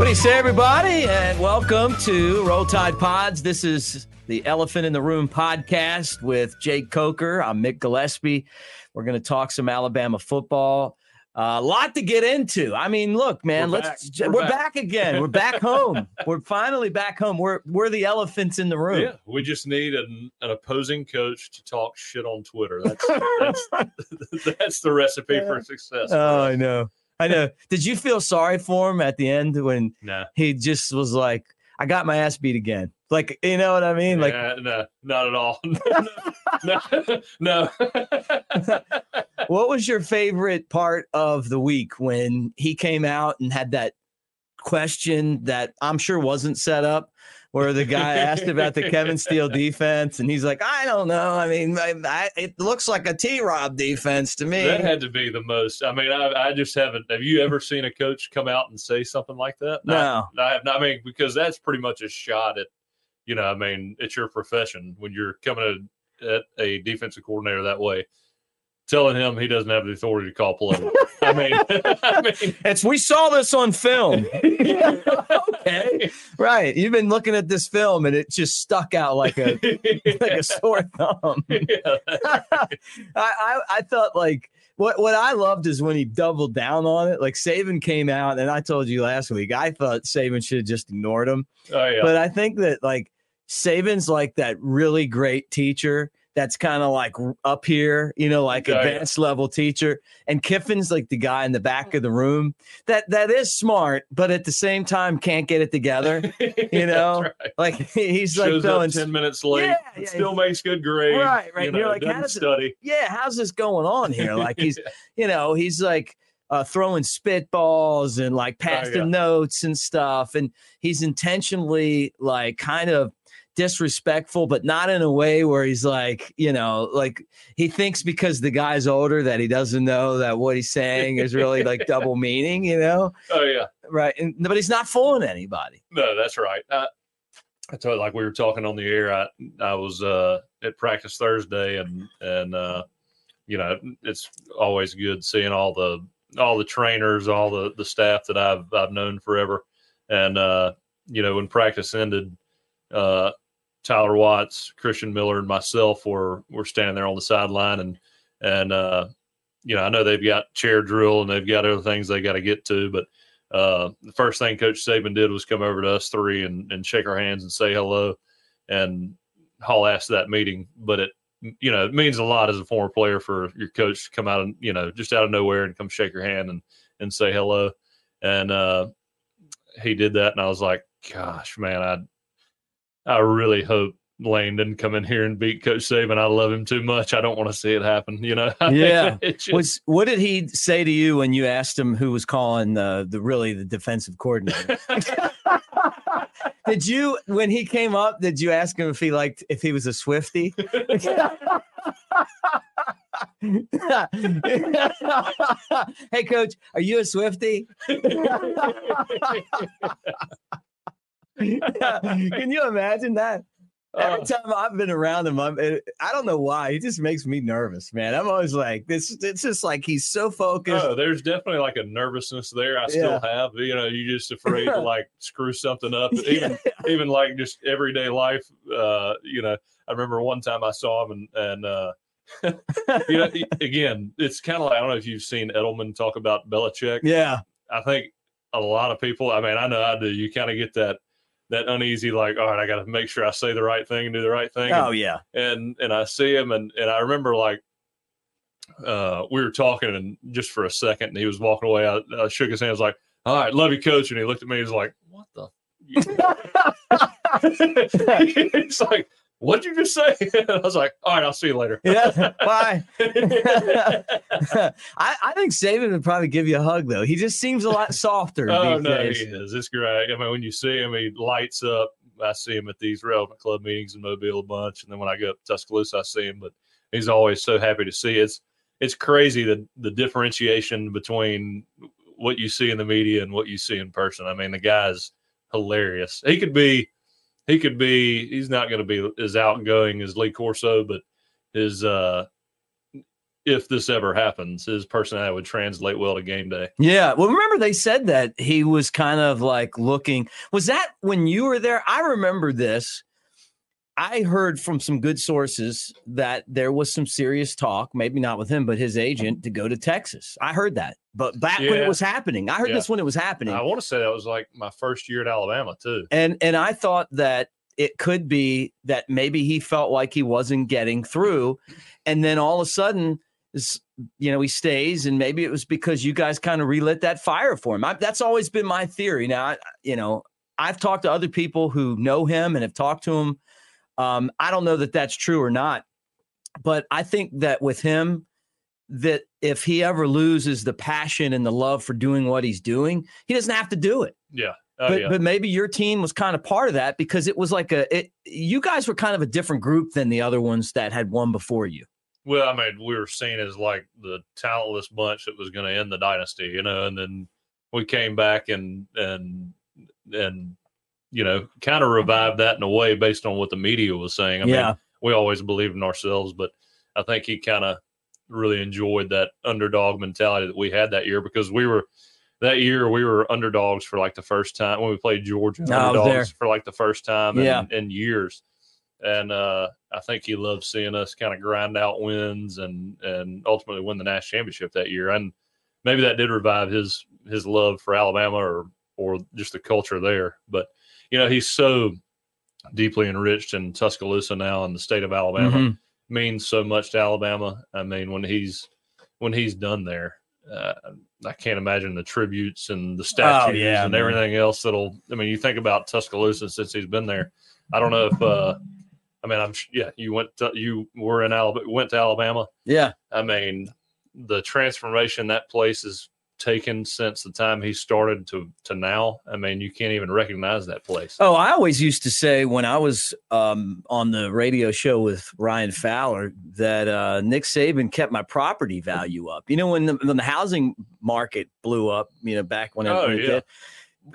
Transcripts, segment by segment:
What do you say, everybody? And welcome to Roll Tide Pods. This is the Elephant in the Room podcast with Jake Coker. I'm Mick Gillispie. We're going to talk some Alabama football. A uh, lot to get into. I mean, look, man, We're let's back. we're, We're back. back. again. We're back home. we're finally back home. We're we're the elephants in the room. Yeah, we just need an, an opposing coach to talk shit on Twitter. That's that's, that's the recipe for success. Oh, I know. I know. Did you feel sorry for him at the end when no, he just was like, I got my ass beat again? Like, you know what I mean? Like, no, not at all. no, no. what was your favorite part of the week when he came out and had that question that I'm sure wasn't set up, where the guy asked about the Kevin Steele defense, and he's like, I don't know. I mean, I, I, it looks like a T Rob defense to me. that had to be the most. I mean, I, I just haven't. Have you ever seen a coach come out and say something like that? No. I, I have not. I mean, because that's pretty much a shot at, you know, I mean, it's your profession when you're coming at, at a defensive coordinator that way, telling him he doesn't have the authority to call plays. I mean, I mean, It's we saw this on film. okay, right. You've been looking at this film, and it just stuck out like a like a sore thumb. yeah, I, I I thought like what what I loved is when he doubled down on it. Like Saban came out, and I told you last week I thought Saban should have just ignored him. oh yeah. But I think that like Saban's like that really great teacher that's kind of like up here, you know, like Oh, advanced level teacher. And Kiffin's like the guy in the back of the room that that is smart, but at the same time can't get it together. You know, right. Like he's like Shows throwing up ten minutes late. Yeah, yeah, still makes good grades. Right, right. You And you're like, how does it- yeah, how's this going on here? Like he's, you know, he's like uh, throwing spitballs and like passing yeah. notes and stuff, and he's intentionally like kind of disrespectful, but not in a way where he's like, you know, like he thinks because the guy's older that he doesn't know that what he's saying is really like double meaning, you know, Oh yeah. right? And but he's not fooling anybody. No, that's right. I, I told like we were talking on the air. I I was uh, at practice Thursday, and and uh, you know it's always good seeing all the all the trainers, all the the staff that I've I've known forever, and uh, you know when practice ended, uh, Tyler Watts, Christian Miller, and myself were were standing there on the sideline, and and uh, you know I know they've got chair drill and they've got other things they got to get to, but uh, the first thing Coach Saban did was come over to us three and, and shake our hands and say hello and haul ass to that meeting. But it, you know, it means a lot as a former player for your coach to come out and, you know, just out of nowhere and come shake your hand and, and say hello. And uh, he did that. And I was like, gosh, man, I, I really hope Lane didn't come in here and beat Coach Saban. I love him too much. I don't want to see it happen. You know? Yeah. Just- Was what did he say to you when you asked him who was calling the the really the defensive coordinator? did you when he came up? Did you ask him if he liked if he was a Swifty? hey, coach, are you a Swifty? Can you imagine that? Every Oh. time I've been around him, I'm, I don't know why. He just makes me nervous, man. I'm always like, this. It's just like he's so focused. Oh, there's definitely like a nervousness there. I still have. You know, you're just afraid to like screw something up. Even even like just everyday life. Uh, you know, I remember one time I saw him and and uh, you know, again, it's kind of like I don't know if you've seen Edelman talk about Belichick. yeah. I think a lot of people. I mean, I know I do. You kind of get that that uneasy, like, all right, I got to make sure I say the right thing and do the right thing. Oh yeah. and and I see him and and I remember like uh we were talking and just for a second and he was walking away I, I shook his hand I was like all right love you coach and he looked at me and was like what the it's like what'd you just say I was like all right I'll see you later Yeah. Bye. I, I think Saban would probably give you a hug though. He just seems a lot softer oh no days. he is it's great I mean when you see him he lights up I see him at these Red Elephant club meetings in Mobile a bunch and then when I go up to Tuscaloosa I see him but he's always so happy to see it's it's crazy the the differentiation between what you see in the media and what you see in person. I mean, the guy's hilarious. He could be, he could be. He's not going to be as outgoing as Lee Corso, but his uh if this ever happens, his personality would translate well to game day. Yeah. Well, remember they said that he was kind of like looking. Was that when you were there? I remember this. I heard from some good sources that there was some serious talk, maybe not with him, but his agent to go to Texas. I heard that. But back when it was happening, I heard Yeah. this when it was happening. I want to say that was like my first year at Alabama too. and and I thought that it could be that maybe he felt like he wasn't getting through, and then all of a sudden, you know, he stays, and maybe it was because you guys kind of relit that fire for him. I, that's always been my theory. Now, I, you know, I've talked to other people who know him and have talked to him. Um, I don't know that that's true or not, but I think that with him, that if he ever loses the passion and the love for doing what he's doing, he doesn't have to do it Yeah. Oh, but yeah. but maybe your team was kind of part of that because it was like a it, you guys were kind of a different group than the other ones that had won before you. Well, I mean, we were seen as like the talentless bunch that was going to end the dynasty, you know, and then we came back and and and you know, kind of revived that in a way based on what the media was saying. I yeah, mean, we always believed in ourselves, but I think he kind of really enjoyed that underdog mentality that we had that year because we were that year we were underdogs for like the first time when we played Georgia. No, I was underdogs for like the first time in, Yeah. in years. And uh, I think he loved seeing us kind of grind out wins and and ultimately win the national championship that year. And maybe that did revive his his love for Alabama or or just the culture there. But you know, he's so deeply enriched in Tuscaloosa now in the state of Alabama Mhm. means so much to Alabama. I mean, when he's when he's done there, uh, I can't imagine the tributes and the statues Oh, yeah, and man. everything else that'll. I mean, you think about Tuscaloosa since he's been there. I don't know if. uh I mean, I'm yeah. You went to, you were in Alabama. Went to Alabama. yeah, I mean, the transformation that place has taken since the time he started to to now. I mean, you can't even recognize that place. Oh, I always used to say when I was um, on the radio show with Ryan Fowler that uh, Nick Saban kept my property value up. You know, when the, when the housing market blew up, you know, back when, Oh, when it yeah.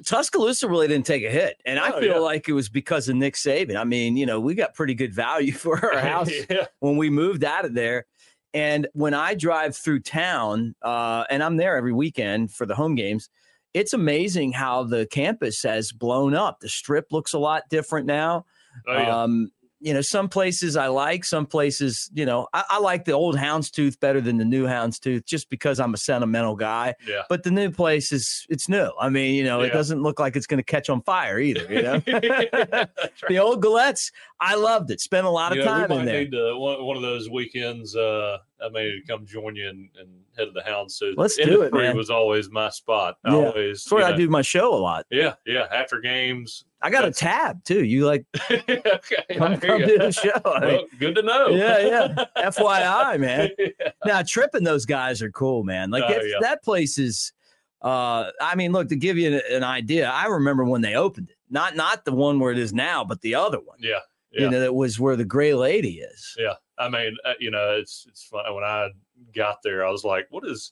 Tuscaloosa really didn't take a hit, and I Oh, feel yeah. like it was because of Nick Saban. I mean, you know, we got pretty good value for our house yeah. when we moved out of there. And when I drive through town, uh, and I'm there every weekend for the home games, it's amazing how the campus has blown up. The strip looks a lot different now. Oh, yeah. Um, you know, some places I like, some places, you know, I, I like the old Houndstooth better than the new Houndstooth just because I'm a sentimental guy. yeah. But the new place is it's new. I mean, you know, it doesn't look like it's going to catch on fire either. You know, right. the old Gillettes, I loved it. Spent a lot of You know, time in there. need to, one, one of those weekends. Uh, I may come join you and, and head of the Houndstooth. Let's In do it, man. Was always my spot. I Yeah. Always. That's where I know, do my show a lot. Yeah, yeah. After games. I got a tab too. You like okay. Come, come do the show? I mean, Well, good to know. yeah, yeah. FYI, man. Yeah. Now tripping those guys are cool, man. Like Oh, if yeah. that place is. Uh, I mean, look to give you an, an idea. I remember when they opened it, not not the one where it is now, but the other one. Yeah. You know, that was where the Gray Lady is. Yeah. I mean, uh, you know, it's it's fun. When I got there, I was like, "What does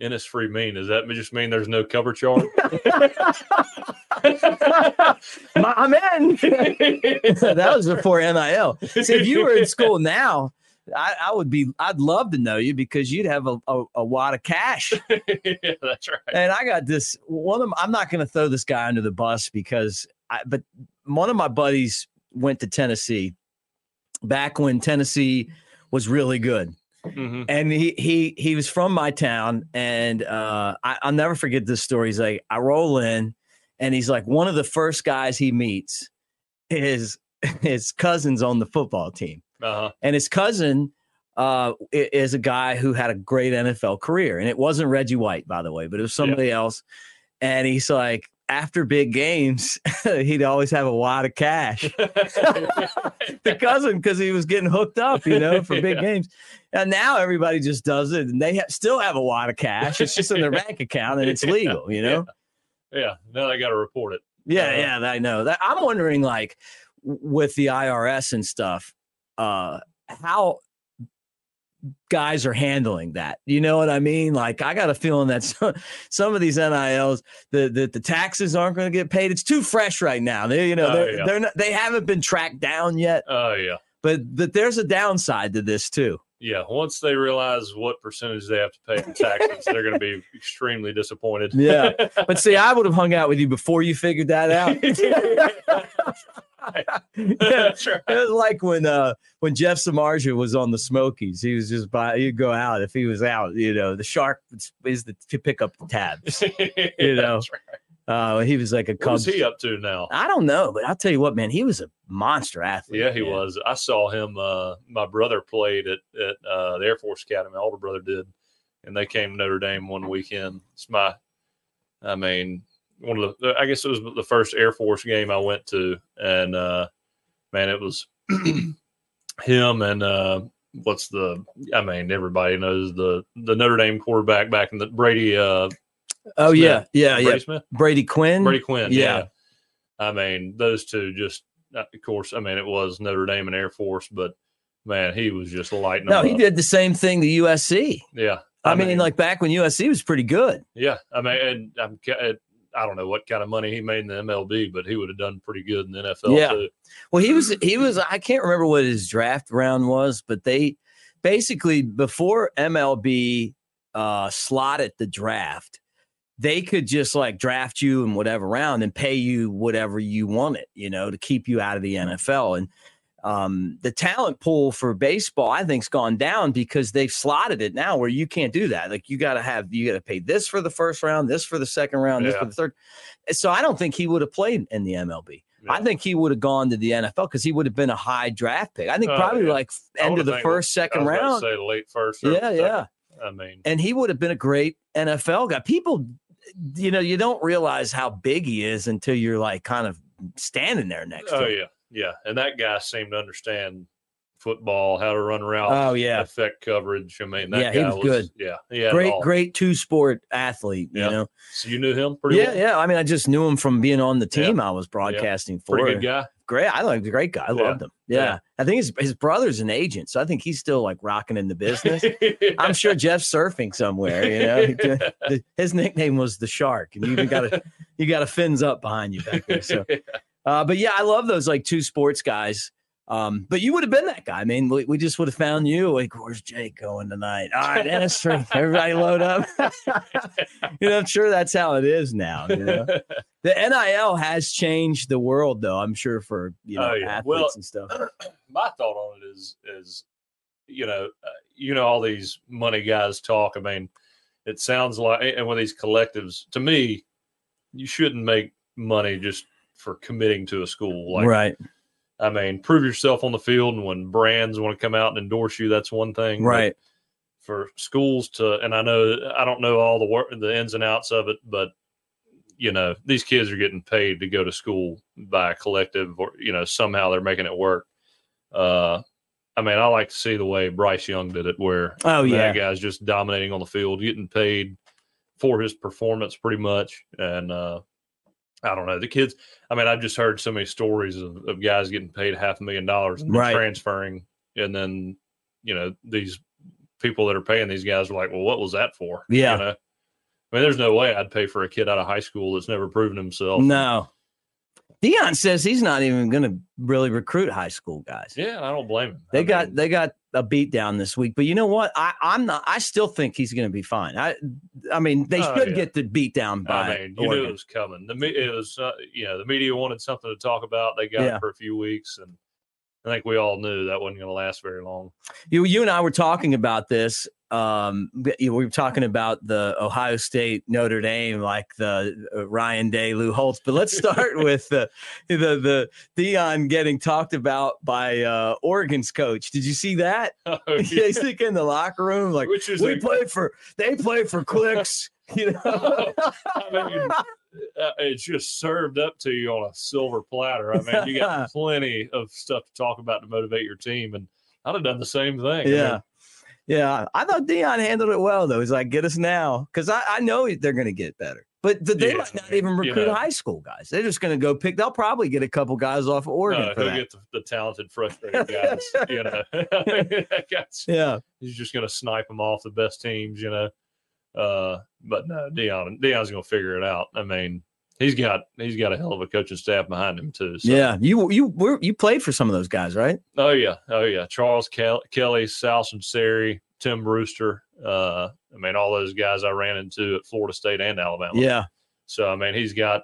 Innisfree mean? Does that just mean there's no cover charge?" I'm in. that was before NIL. See, if you were in school now, I, I would be. I'd love to know you because you'd have a, a, a wad of cash. yeah, that's right. And I got this one of. I'm not going to throw this guy under the bus because, I, but one of my buddies went to Tennessee back when Tennessee was really good, hmm and he he he was from my town, and uh, I, I'll never forget this story. He's like, I roll in, and he's like, one of the first guys he meets is his cousins on the football team Uh-huh. and his cousin uh, is a guy who had a great NFL career, and it wasn't Reggie White, by the way, but it was somebody else. And he's like, after big games, he'd always have a wad of cash. the cousin, because he was getting hooked up, you know, for big Yeah. games. And now everybody just does it, and they still have a wad of cash. It's just in their bank account, and it's legal, you know. yeah. Now they got to report it. Yeah, Uh, yeah, I know that. I'm wondering, like, with the IRS and stuff, uh, how guys are handling that. You know what I mean? Like, I got a feeling that some, some of these NILs, the, the the taxes aren't going to get paid. It's too fresh right now. They, you know, Oh, they're, yeah. they're not, they haven't been tracked down yet. Oh yeah. but but there's a downside to this too. Yeah, once they realize what percentage they have to pay in taxes, they're going to be extremely disappointed. Yeah. But see, I would have hung out with you before you figured that out. That's right. It was like when uh when Jeff Samardzija was on the Smokies. He was just by he'd go out if he was out. You know, the shark is the to pick up the tabs. You know, That's right. Uh, he was like a What is Cubs. he up to now? I don't know, but I'll tell you what, man, he was a monster athlete. Yeah, he man. was. I saw him. Uh, my brother played at at uh, the Air Force Academy. My older brother did, and they came to Notre Dame one weekend. It's my, I mean, one of the. I guess it was the first Air Force game I went to, and uh, man, it was him and uh, what's the? I mean, everybody knows the the Notre Dame quarterback back in the Brady. Uh, Oh Smith. yeah, yeah, yeah. Brady Smith. Brady Quinn. Brady Quinn. Yeah. Yeah. I mean, those two just, uh, of course, I mean, it was Notre Dame and Air Force, but man, he was just lighting No, he up. did the same thing to USC. Yeah. I, mean, like back when USC was pretty good. yeah. I mean, and I'm, uh, I don't know what kind of money he made in the MLB, but he would have done pretty good in the NFL Yeah. too. Well, he was he was I can't remember what his draft round was, but they basically before MLB uh slotted the draft, they could just like draft you in whatever round and pay you whatever you wanted, you know, to keep you out of the NFL. And um the talent pool for baseball, I think's gone down because they've slotted it now where you can't do that. Like you gotta have you gotta pay this for the first round, this for the second round, this for the third. So I don't think he would have played in the MLB. I think he would have gone to the NFL because he would have been a high draft pick. I think Oh, probably yeah. like end of the first, second round. Say late first. Yeah, second. yeah. I mean, And he would have been a great NFL guy. People, you know, you don't realize how big he is until you're like kind of standing there next oh to him. yeah, yeah. And that guy seemed to understand football, how to run routes, Oh, yeah. affect coverage. I mean, that Yeah, he guy was good. Yeah, it Great, great two sport athlete, Yeah. you know. So you knew him pretty Yeah, well? yeah. I mean, I just knew him from being on the Yeah. team I was broadcasting for. Pretty good guy. Great. I like the great guy. I Yeah. loved him. Yeah. Yeah. I think his his brother's an agent, so I think he's still like rocking in the business. I'm sure Jeff's surfing somewhere. You know, his nickname was the Shark, and you even got a you got a fins up behind you back there. So, uh, but yeah, I love those like two sports guys. Um, but you would have been that guy. I mean, we, we just would have found you. Like, where's Jake going tonight? All right, Dennis, everybody load up. you know, I'm sure that's how it is now. You know, the NIL has changed the world, though. I'm sure for you know Oh, yeah. athletes Well, and stuff. my thought on it is is you know uh, you know all these money guys talk i mean it sounds like and with these collectives to me you shouldn't make money just for committing to a school like right, i mean prove yourself on the field and when brands want to come out and endorse you that's one thing but right. for schools to and i know i don't know all the work the ins and outs of it but you know these kids are getting paid to go to school by a collective or you know somehow they're making it work. Uh i mean i like to see the way bryce young did it where Oh yeah, guy's just dominating on the field getting paid for his performance pretty much and uh I don't know. The kids, I mean, I've just heard so many stories of, of guys getting paid half a million dollars and Right. transferring. And then, you know, these people that are paying these guys are like, well, what was that for? Yeah. You know? I mean, there's no way I'd pay for a kid out of high school that's never proven himself. no. Deion says he's not even going to really recruit high school guys. Yeah, I don't blame him. They I got mean, they got a beat down this week, but you know what? I I'm not. I still think he's going to be fine. I I mean, they Oh, should yeah. get the beat down by. I mean, you knew it was coming. The me- it was, uh, you know, the media wanted something to talk about. They got Yeah. it for a few weeks, and I think we all knew that wasn't going to last very long. You you and I were talking about this. Um, we were talking about the Ohio State Notre Dame, like the uh, Ryan Day, Lou Holtz. But let's start with the the the Deion getting talked about by uh, Oregon's coach. Did you see that? Oh, He's like in the locker room, like Which is we play for they play for clicks. You know, I mean, uh, it's just served up to you on a silver platter. I mean, you got plenty of stuff to talk about to motivate your team, and I'd have done the same thing. I mean, yeah. Yeah, I thought Deion handled it well though. He's like, "Get us now," because I, I know they're going to get better. But th- they Yeah, might not even recruit know. high school guys. They're just going to go pick. They'll probably get a couple guys off of Oregon no, he'll get the, the talented, frustrated guys. you know, guy's, yeah, he's just going to snipe them off the best teams. You know, uh, but no, Deion, Deion's going to figure it out. I mean, he's got he's got a hell of a coaching staff behind him too. So. Yeah, you you were you played for some of those guys, right? Oh yeah, oh yeah. Charles Kel- Kelly, Sal Sunseri, Tim Brewster. Uh, I mean, all those guys I ran into at Florida State and Alabama. Yeah, So I mean, he's got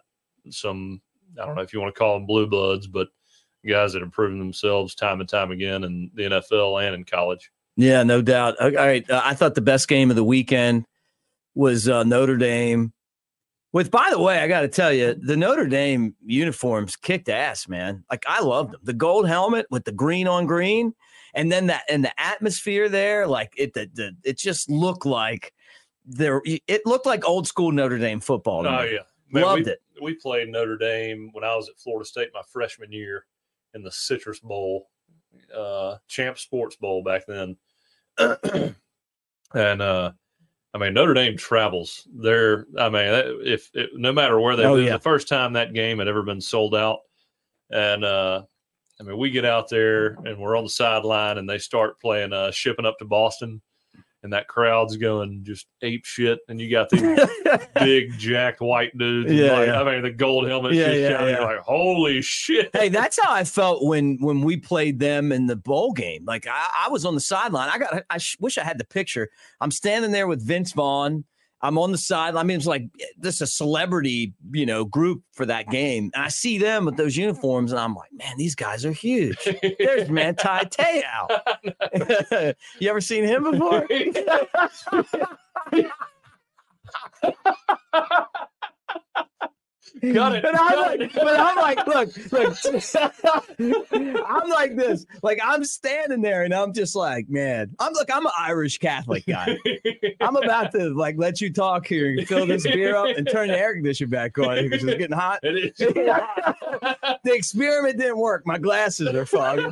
some. I don't know if you want to call them blue bloods, but guys that have proven themselves time and time again in the NFL and in college. yeah, no doubt. All right, uh, I thought the best game of the weekend was uh, Notre Dame. With, by the way, I got to tell you, the Notre Dame uniforms kicked ass, man. Like I loved them. The gold helmet with the green on green, and then that and the atmosphere there, like it, the, the it just looked like there. It looked like old school Notre Dame football. Oh me. yeah, Man, loved we, it. We played Notre Dame when I was at Florida State my freshman year in the Citrus Bowl, uh, Champ Sports Bowl back then, and uh, I mean Notre Dame travels. They're I mean if, if no matter where they Oh, live, yeah. the first time that game had ever been sold out, and uh, I mean we get out there and we're on the sideline and they start playing uh, shipping up to Boston. And that crowd's going just ape shit, and you got these big jacked white dudes. Yeah, like, yeah. I mean, the gold helmets Yeah, yeah, shining. yeah. Like, holy shit. hey, that's how I felt when when we played them in the bowl game. Like I, I was on the sideline. I got. I sh- wish I had the picture. I'm standing there with Vince Vaughn. I'm on the side. I mean, it's like this is a celebrity, you know, group for that game. And I see them with those uniforms, and I'm like, man, these guys are huge. There's Manti Te'o. you ever seen him before? Got it, But I'm, got like, it. but I'm like, look, look. I'm like this. Like I'm standing there and I'm just like, man, I'm look, I'm an Irish Catholic guy. I'm about to like let you talk here and fill this beer up and turn the air conditioner back on because it's getting hot. It is. The experiment didn't work. My glasses are foggy.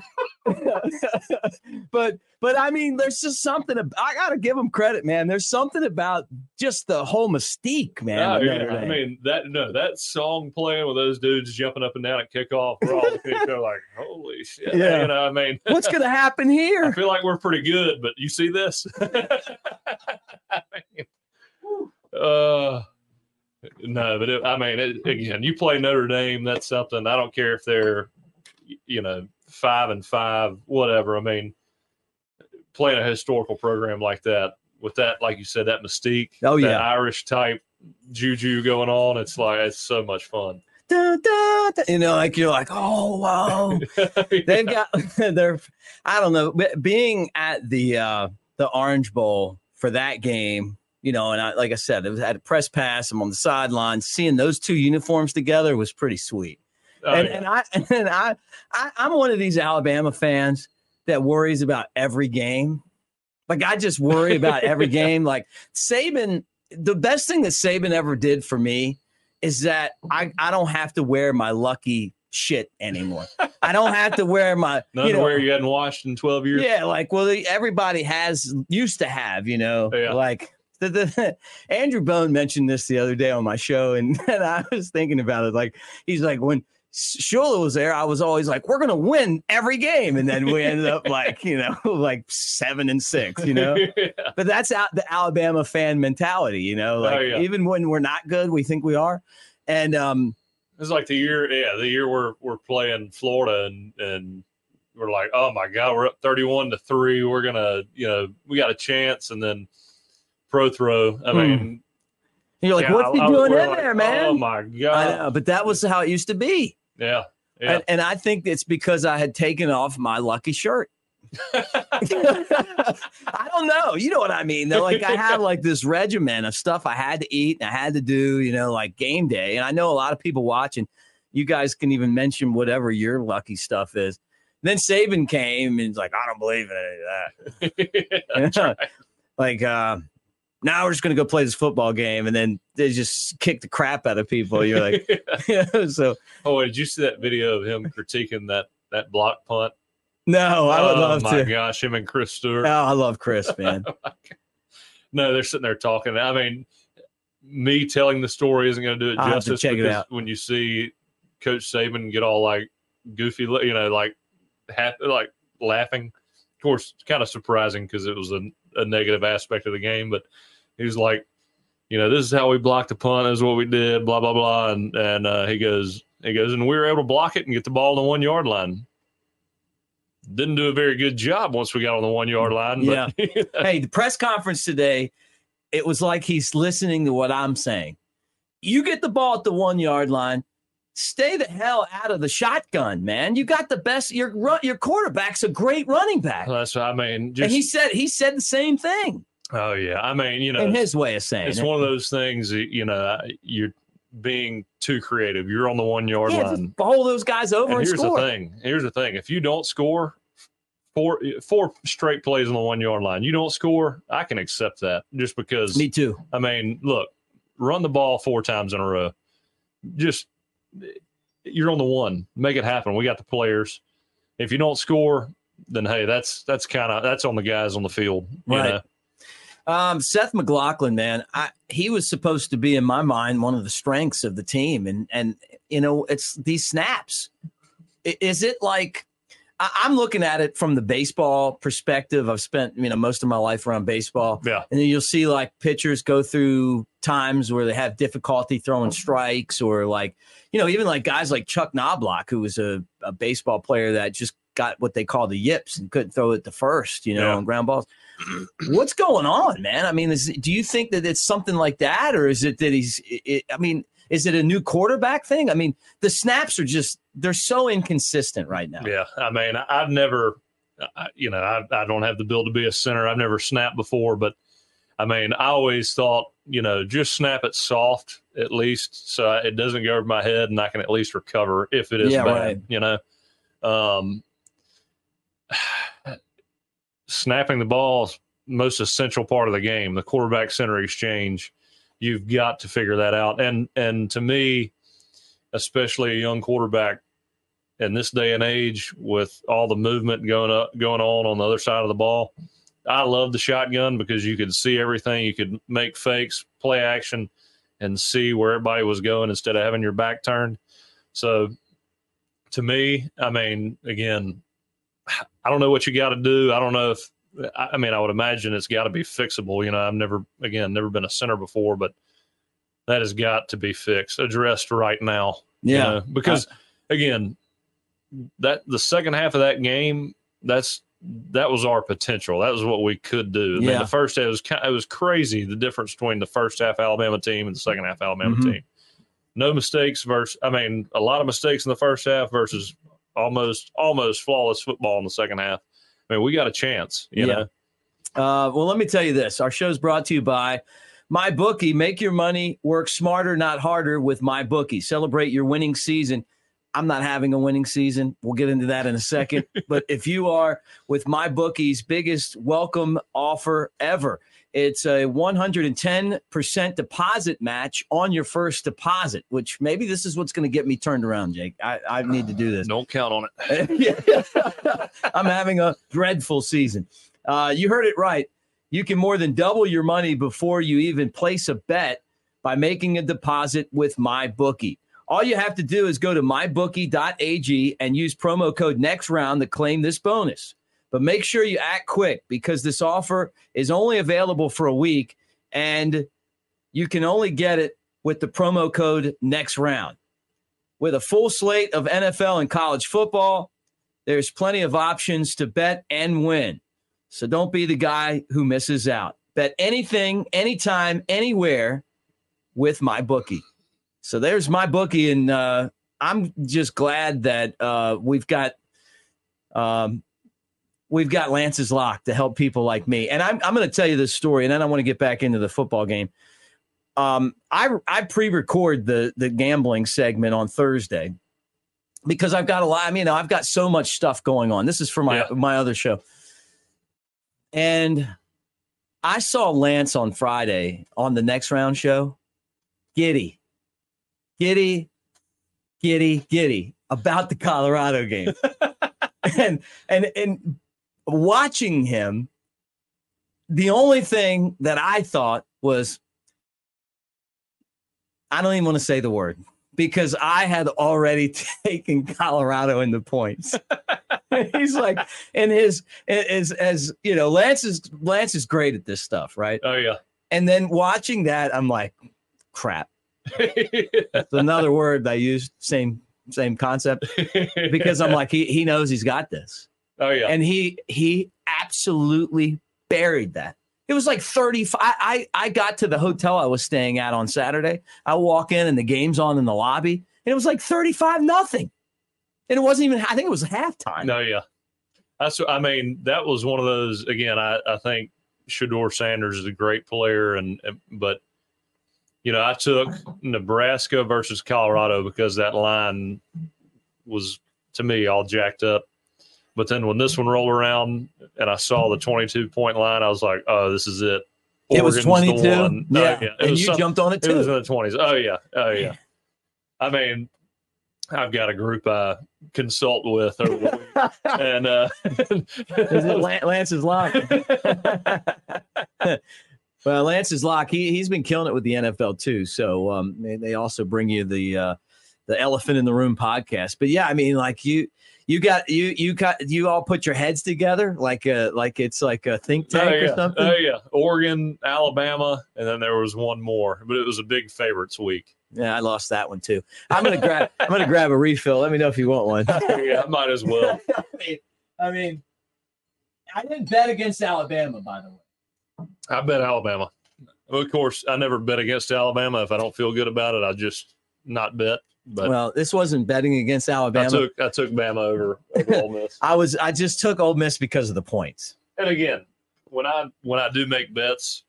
but but I mean, there's just something. ab- I gotta give them credit, man. There's something about just the whole mystique, man. Oh, yeah. I mean that no that song playing with those dudes jumping up and down at kickoff. We're all looking at each other like, holy shit. Yeah. You know, I mean, What's gonna happen here? I feel like we're pretty good, but you see this? I mean, uh, no, but it, I mean, it, again, you play Notre Dame. That's something. I don't care if they're, you know, five and five, whatever. I mean, playing a historical program like that with that, like you said, that mystique, Oh, that yeah. Irish type juju going on. It's like it's so much fun. Da, da, da. You know, like you're like, oh wow. They've got they're I don't know, but being at the uh the Orange Bowl for that game, you know, and I like I said, it was at a press pass, I'm on the sideline, seeing those two uniforms together was pretty sweet. Oh, and, yeah. and I and I, I I'm one of these Alabama fans that worries about every game. Like I just worry about every game. Like Saban, the best thing that Saban ever did for me is that I, I don't have to wear my lucky shit anymore. I don't have to wear my None you know, where you hadn't watched in twelve years. yeah, like well, everybody has used to have, you know, Yeah. like the, the Andrew Bone mentioned this the other day on my show, and, and I was thinking about it. Like he's like when Shula was there, I was always like, we're gonna win every game, and then we ended up like you know like seven and six, you know. Yeah. But that's out the Alabama fan mentality, you know. Like Oh, yeah. even when we're not good, we think we are, and um, It's like the year, yeah, the year we're we're playing Florida and and we're like, oh my god, we're up thirty-one to three. We're gonna, you know, we got a chance, and then pro throw. I Hmm. mean, you're like, yeah, what's he I- I- doing we're in like, there, man? Oh my I god, know, but that was how it used to be. Yeah, yeah. And, and I think it's because I had taken off my lucky shirt. I don't know. You know what I mean? Though, like I have like this regimen of stuff I had to eat and I had to do, you know, like game day. And I know a lot of people watching. You guys can even mention whatever your lucky stuff is. Then Saban came and he's like, I don't believe in any of that. Right. Like, uh, now we're just gonna go play this football game, and then they just kick the crap out of people. You're like, so oh, did you see that video of him critiquing that that block punt? no, I would oh love my to. gosh, him and Chris Stewart. Oh, I love Chris, oh man. No, they're sitting there talking. I mean, me telling the story isn't going to do it I'll justice. check it out. When you see Coach Saban get all like goofy, you know, like happy, like laughing. Of course, kind of surprising because it was a, a negative aspect of the game. But he was like, you know, this is how we blocked the punt. This is what we did. Blah blah blah. And and uh, he goes, he goes, and we were able to block it and get the ball on the one yard line. Didn't do a very good job once we got on the one yard line. But, Yeah. hey, the press conference today, it was like he's listening to what I'm saying. You get the ball at the one yard line, stay the hell out of the shotgun, man. You got the best. Your run, your quarterback's a great running back, that's what I mean, just and he said he said the same thing oh yeah. I mean, you know, in his way of saying it's it. one of those things. You know, you're being too creative. You're on the one yard yeah, line. just bowl those guys over And and, here's score. the thing. Here's the thing. If you don't score four four straight plays on the one yard line, you don't score. I can accept that just because. Me too. I mean, look, run the ball four times in a row. Just you're on the one. Make it happen. We got the players. If you don't score, then hey, that's that's kind of that's on the guys on the field. You Right. know? Um, Seth McLaughlin, man, I, he was supposed to be in my mind one of the strengths of the team, and and you know it's these snaps. Is it like I, I'm looking at it from the baseball perspective? I've spent you know most of my life around baseball, Yeah. and then you'll see like pitchers go through times where they have difficulty throwing strikes, or like you know even like guys like Chuck Knoblauch, who was a, a baseball player that just got what they call the yips and couldn't throw it to first, you know, Yeah. on ground balls. What's going on, man? I mean, is, do you think that it's something like that, or is it that he's? It, I mean, is it a new quarterback thing? I mean, the snaps are just they're so inconsistent right now. Yeah, I mean, I've never, you know, I, I don't have the build to be a center. I've never snapped before, but I mean, I always thought, you know, just snap it soft at least, so it doesn't go over my head, and I can at least recover if it is Yeah, bad. right. You know, um, snapping the ball is most essential part of the game. The quarterback center exchange, you've got to figure that out. And and to me, especially a young quarterback in this day and age with all the movement going up going on on the other side of the ball i love the shotgun because you could see everything you could make fakes play action and see where everybody was going instead of having your back turned so to me i mean again i don't know what you got to do i don't know if i I mean i would imagine it's got to be fixable you know i've never again never been a center before but that has got to be fixed addressed right now you Yeah. know, because again, that the second half of that game, that's that was our potential. That was what we could do. I mean, Yeah. the first half was it was crazy the difference between the first half Alabama team and the second half Alabama Mhm. team. No mistakes versus I mean, a lot of mistakes in the first half versus almost almost flawless football in the second half. I mean, we got a chance, you Yeah. know. Uh, well, let me tell you this: our show is brought to you by my bookie. Make your money work smarter, not harder, with my bookie. Celebrate your winning season. I'm not having a winning season. We'll get into that in a second. but if you are with my bookie's biggest welcome offer ever, it's a 110% deposit match on your first deposit, which maybe this is what's going to get me turned around, Jake. I, I need to do this. Don't count on it. I'm having a dreadful season. Uh, you heard it right. You can more than double your money before you even place a bet by making a deposit with my bookie. All you have to do is go to mybookie.ag and use promo code next round to claim this bonus. But make sure you act quick because this offer is only available for a week and you can only get it with the promo code next round. With a full slate of NFL and college football, there's plenty of options to bet and win. So don't be the guy who misses out. Bet anything, anytime, anywhere with my bookie. So there's my bookie, and uh, I'm just glad that uh, we've got um, we've got Lance's lock to help people like me. And I'm I'm going to tell you this story, and then I want to get back into the football game. Um, I I pre-record the the gambling segment on Thursday because I've got a lot. I mean, I've got so much stuff going on. This is for my Yeah. my other show, and I saw Lance on Friday on the next round show. Giddy, giddy, giddy, giddy about the Colorado game, and and and watching him. The only thing that I thought was, I don't even want to say the word because I had already taken Colorado in the points. He's like, and his as as you know, Lance is Lance is great at this stuff, right? Oh yeah. And then watching that, I'm like, crap. It's another word I used, same same concept. Because I'm like, he he knows he's got this. Oh yeah, And he he absolutely buried that. It was like 35. I, I I got to the hotel I was staying at on Saturday. I walk in and the game's on in the lobby, and it was like 35 nothing. And it wasn't even, I think it was halftime. no yeah. That's I mean that was one of those again. I I think Shedeur Sanders is a great player, and and- but you know I took Nebraska versus Colorado because that line was to me all jacked up. But then when this one rolled around and I saw the 22 point line, I was like, oh, this is it. it was 22. one. Yeah. Oh, yeah. And you some- jumped on it too. It was in the 20s. Oh, yeah. Oh, yeah. I mean, I've got a group I consult with over the week. And, uh, Is it Lan- Lance's lock? well, Lance's lock. He he's been killing it with the NFL too. So um, they, they also bring you the uh, the elephant in the room podcast. But yeah, I mean, like you you got you you got you all put your heads together like a like it's like a think oh, tank yeah. or something. Oh, yeah. Oregon, Alabama, and then there was one more, but it was a big favorites week. Yeah, I lost that one too. I'm gonna grab I'm gonna grab a refill. Let me know if you want one. yeah, I might as well. I mean, I mean, I didn't bet against Alabama, by the way. I bet Alabama. Of course, I never bet against Alabama. If I don't feel good about it, I just not bet. But well, this wasn't betting against Alabama. I took I took Bama over, over Ole Miss. I was I just took Ole Miss because of the points. and again, when I when I do make bets,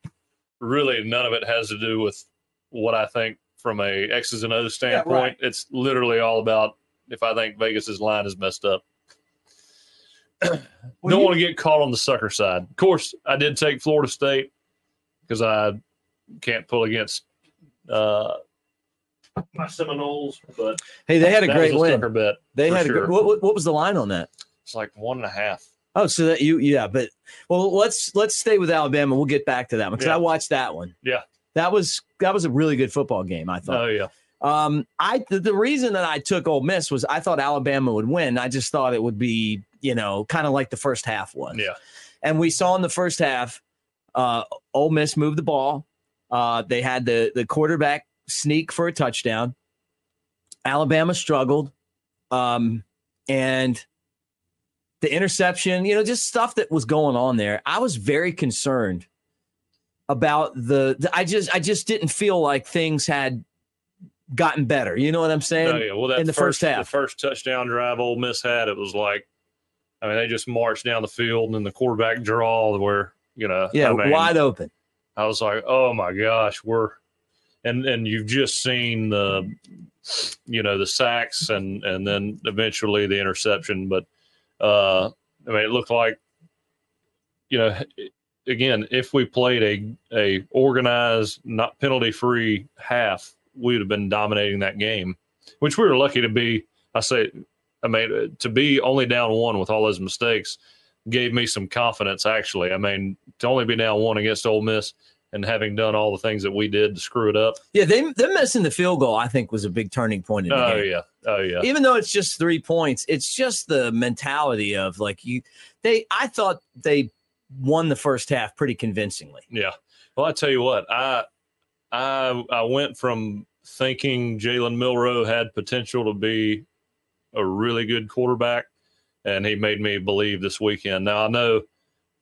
really none of it has to do with what I think from a X's and O's standpoint. right. It's literally all about if I think Vegas's line is messed up. Don't you- want to get caught on the sucker side. Of course, I did take Florida State because I can't pull against uh, my Seminoles, but Hey, they had a great win. bet. They had a good, what, what what was the line on that? It's like one and a half. Oh, so that you yeah, but well, let's let's stay with Alabama. We'll get back to that one because Yeah. I watched that one. Yeah. that was that was a really good football game. I thought. Oh yeah, Um, I the, the reason that I took Ole Miss was I thought Alabama would win. I just thought it would be you know kind of like the first half was. yeah. And we saw in the first half, uh, Ole Miss moved the ball. Uh, they had the the quarterback sneak for a touchdown. Alabama struggled, um, and the interception. You know, just stuff that was going on there. I was very concerned about the. the I just I just didn't feel like things had gotten better. You know what I'm saying? Oh yeah, well that in the first half. the first touchdown drive Ole Miss had, it was like, I mean, they just marched down the field and then the quarterback draw where you know, Yeah, I mean, wide open. I was like, oh my gosh, we're, and and you've just seen the, you know, the sacks and and then eventually the interception, but, uh, I mean, it looked like, you know, again, if we played a a organized, not penalty free half, we would have been dominating that game, which we were lucky to be. I say, I mean, to be only down one with all those mistakes gave me some confidence. Actually, I mean, to only be down one against Ole Miss and having done all the things that we did to screw it up. Yeah, they them missing the field goal. I think was a big turning point in the Oh game. yeah, oh yeah. even though it's just three points, it's just the mentality of like you. They, I thought they won the first half pretty convincingly. Yeah. Well, I tell you what, I I I went from thinking Jalen Milroe had potential to be a really good quarterback, and he made me believe this weekend. Now I know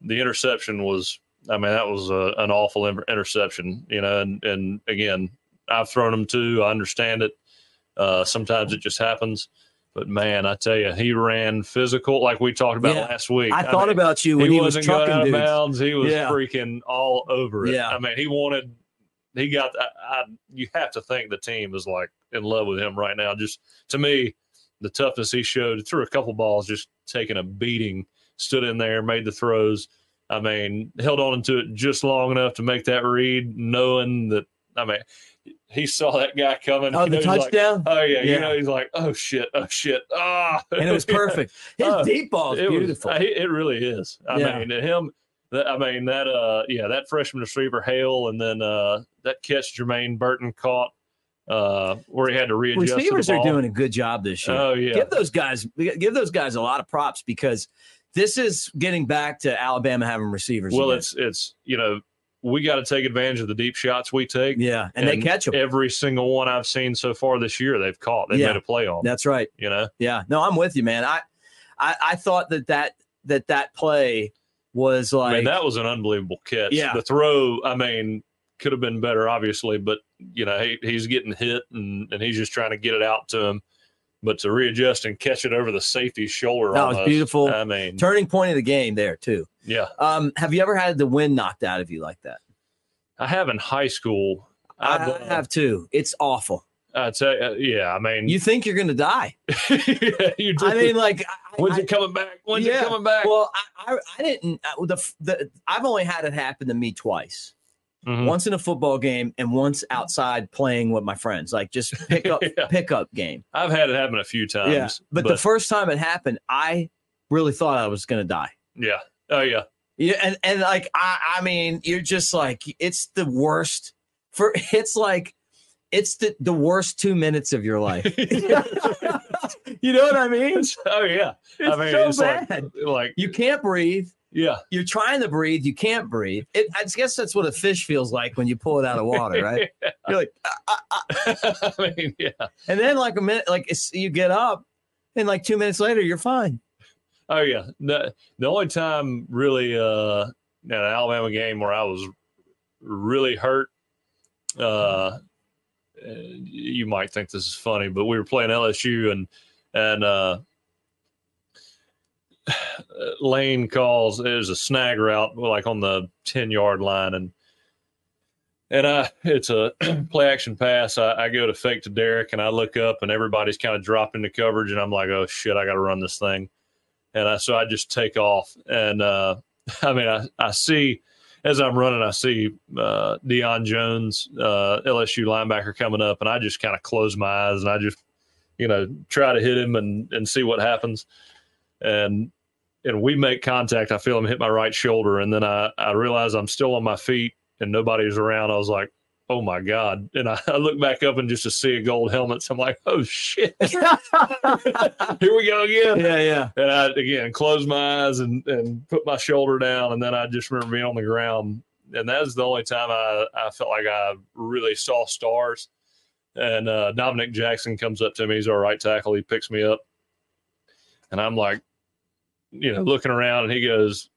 the interception was, I mean, that was a, an awful inter- interception, you know, and and again, I've thrown them too. I understand it. Uh, sometimes it just happens. But man, I tell you, he ran physical like we talked about Yeah. last week. I, thought mean, about you when he, was wasn't going trucking out of bounds. He was Yeah. freaking all over it. Yeah. I mean, he wanted. He got. I, I, you have to think the team is like in love with him right now. Just to me, the toughness he showed threw a couple balls, just taking a beating. Stood in there, made the throws. I mean, held on to it just long enough to make that read, knowing that. I mean, he saw that guy coming. Oh, you the know, he's like, touchdown, oh yeah, Yeah. you know, he's like, oh shit, oh shit, ah, and it was perfect. His Uh, deep ball is it was- beautiful. It really is. I Yeah. mean, him. That, I mean that. Uh, yeah, that freshman receiver Hale, and then uh, that catch Jermaine Burton caught, uh, where he had to readjust. Receivers are doing a good job this year. Oh yeah, Give those guys, give those guys a lot of props because this is getting back to Alabama having receivers. well, again. it's it's you know we got to take advantage of the deep shots we take. Yeah, and, they catch them. Every single one I've seen so far this year, they've caught. They've Yeah. made a play on. That's right. You know, Yeah, no, I'm with you, man. I, I, I thought that that that that play was I like mean, that was an unbelievable catch. Yeah. The throw, I mean, could have been better, obviously, but you know, he, he's getting hit and, and he's just trying to get it out to him. But to readjust and catch it over the safety's shoulder, That was beautiful. I mean, turning point of the game there too. yeah, Um, have you ever had the wind knocked out of you like that? I have in high school. I, I've, I have too. It's awful. I'd say, uh, yeah. I mean, You think you're going to die? yeah, you do. I mean, like, I, when's I- it coming back? When's Yeah. it coming back? well, I, I, I didn't. uh, The, the I've only had it happen to me twice. Mhm. Once in a football game and once outside playing with my friends, like just pick up Yeah. pickup game. I've had it happen a few times. Yeah, but, the first time it happened, I really thought I was going to die. yeah, oh yeah, Yeah, and and like I, I mean, you're just like it's the worst. For it's like it's the the worst two minutes of your life. you know what I mean? It's oh yeah. I mean, so it's bad. like, like you can't breathe. Yeah, You're trying to breathe. You can't breathe. It, I guess that's what a fish feels like when you pull it out of water, right? You're like, "Ah." I mean, yeah. and then like a minute, like you get up, and like two minutes later, you're fine. Oh yeah. The the only time really uh in an Alabama game where I was really hurt, uh you might think this is funny, but we were playing LSU and and uh Lane calls was a snag route like on the 10 yard line and and I it's a play action pass. I, I go to fake to Derrick and I look up and everybody's kind of dropping the coverage and I'm like, oh shit, I gotta run this thing and I, so I just take off. And uh, I mean, I, I see as I'm running, I see uh, Deion Jones, uh, LSU linebacker, coming up, and I just kind of close my eyes and I just, you know, try to hit him and and see what happens. And and we make contact. I feel him hit my right shoulder, and then I I realize I'm still on my feet and nobody's around. I was like. Oh my God. And I, I look back up and just to see a gold helmet. So I'm like, oh shit. Here we go again. Yeah, yeah. And I again close my eyes and, and put my shoulder down, and then I just remember being on the ground. And that was the only time I, I felt like I really saw stars. And uh, Dominick Jackson comes up to me. He's our right tackle. He picks me up, and I'm like, you know, looking around, and he goes,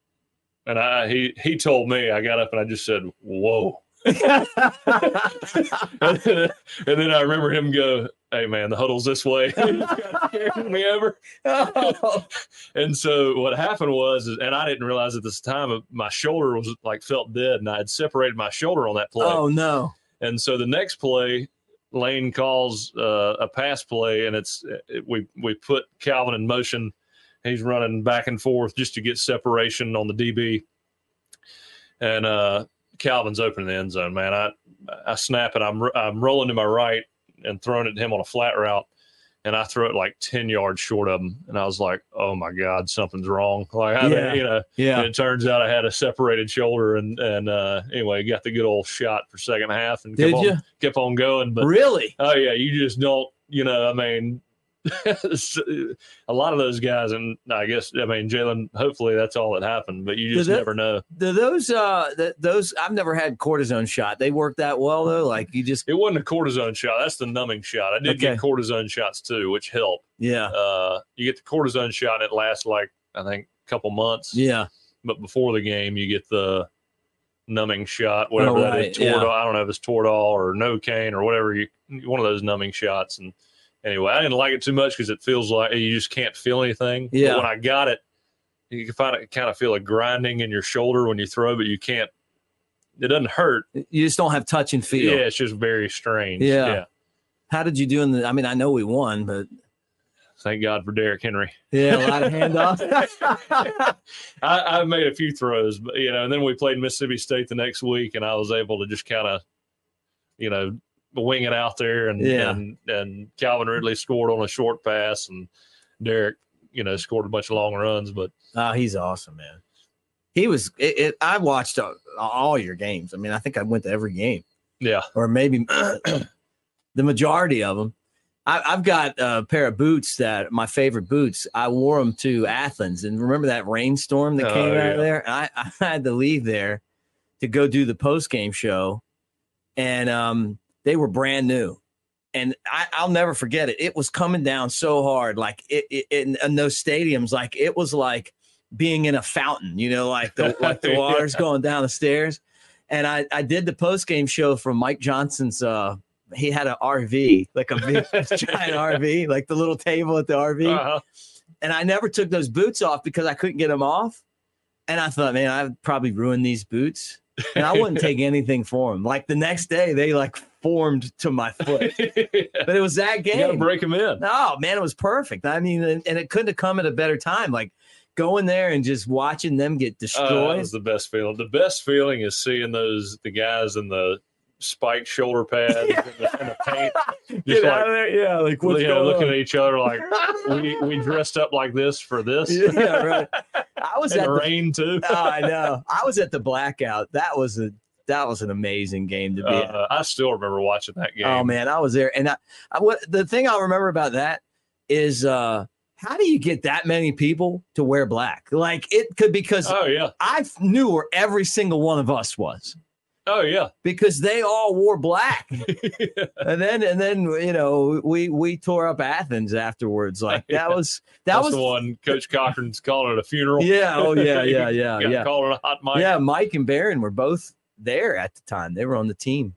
and I he he told me. I got up and I just said, "Whoa." and, then, and then I remember him go, "Hey man, the huddle's this way." Carrying me over. And so what happened was, is- and I didn't realize at this time, my shoulder was like felt dead, and I had separated my shoulder on that play. oh no. And so the next play, Lane calls uh, a pass play, and it's it, we we put Calvin in motion. He's running back and forth just to get separation on the DB, and uh, Calvin's open in the end zone. Man, I I snap it. I'm I'm rolling to my right and throwing it to him on a flat route, and I throw it like ten yards short of him, and I was like, oh my god, something's wrong. Like I, Yeah. you know. Yeah. It turns out I had a separated shoulder, and and uh, anyway, got the good old shot for second half, and Did kept on, you? kept on going. But Really? oh yeah, you just don't, you know. I mean, a lot of those guys, and I guess I mean Jalen. Hopefully that's all that happened, but you just never know. Those uh th- those I've never had cortisone shot. They work that well though. Like you just It wasn't a cortisone shot. That's the numbing shot. I did Okay. get cortisone shots too, which help. yeah Uh, you get the cortisone shot, and it lasts like I think a couple months. yeah but before the game you get the numbing shot, whatever Oh, that right, is, yeah. Toradol. I don't know if it's Toradol or Novocaine or whatever you one of those numbing shots. And anyway, I didn't like it too much because it feels like you just can't feel anything. But Yeah. when I got it, you can find it kind of feel a grinding in your shoulder when you throw, but you can't. It doesn't hurt. you just don't have touch and feel. Yeah, it's just very strange. Yeah. How did you do in the? I mean, I know we won, but Thank God for Derrick Henry. yeah, a lot of handoffs. I, I've made a few throws, but you know, and then we played Mississippi State the next week, and I was able to just kind of, you know, wing it out there, and Yeah. and and Calvin Ridley scored on a short pass, and Derrick, you know, scored a bunch of long runs, but oh, he's awesome, man. He was. It, it, I watched all, all your games. I mean, I think I went to every game, yeah, or maybe the majority of them. I, I've got a pair of boots that my favorite boots. I wore them to Athens, and remember that rainstorm that Oh, came out yeah. of there. I, I had to leave there to go do the post game show, and um, they were brand new. And I, I'll never forget it. It was coming down so hard, like it, it in, in those stadiums, like it was like being in a fountain, you know, like the like the water's going down the stairs. And I, I did the post game show from Mike Johnson's uh he had an RV, like a big giant RV, like the little table at the RV. Uh-huh. And I never took those boots off because I couldn't get them off. And I thought, man, I'd probably ruin these boots. And I wouldn't take anything for them. Like the next day, they like formed to my foot. But it was that game. you got to break them in. Oh man, it was perfect. I mean, and, and it couldn't have come at a better time. Like going there and just watching them get Uh, destroyed. that was the best feeling. The best feeling is seeing those the guys in the spiked shoulder pads and, the, and the paint. Get Just out like, of there. Yeah, like what's you know, looking on? at each other like we we dressed up like this for this. yeah, right. I was at the the rain too. oh, I know. I was at the blackout. That was a that was an amazing game to be at. Uh, I still remember watching that game. Oh man, I was there, and I, I what the thing I'll remember about that is uh how do you get that many people to wear black? Like it could because Oh yeah. I knew where every single one of us was Oh yeah. because they all wore black, and then and then you know we we tore up Athens afterwards. Like that was that That's was the one Coach Cochran's calling it a funeral. yeah oh yeah yeah yeah yeah calling it a hot mic. yeah. Mike and Barron were both there at the time. They were on the team.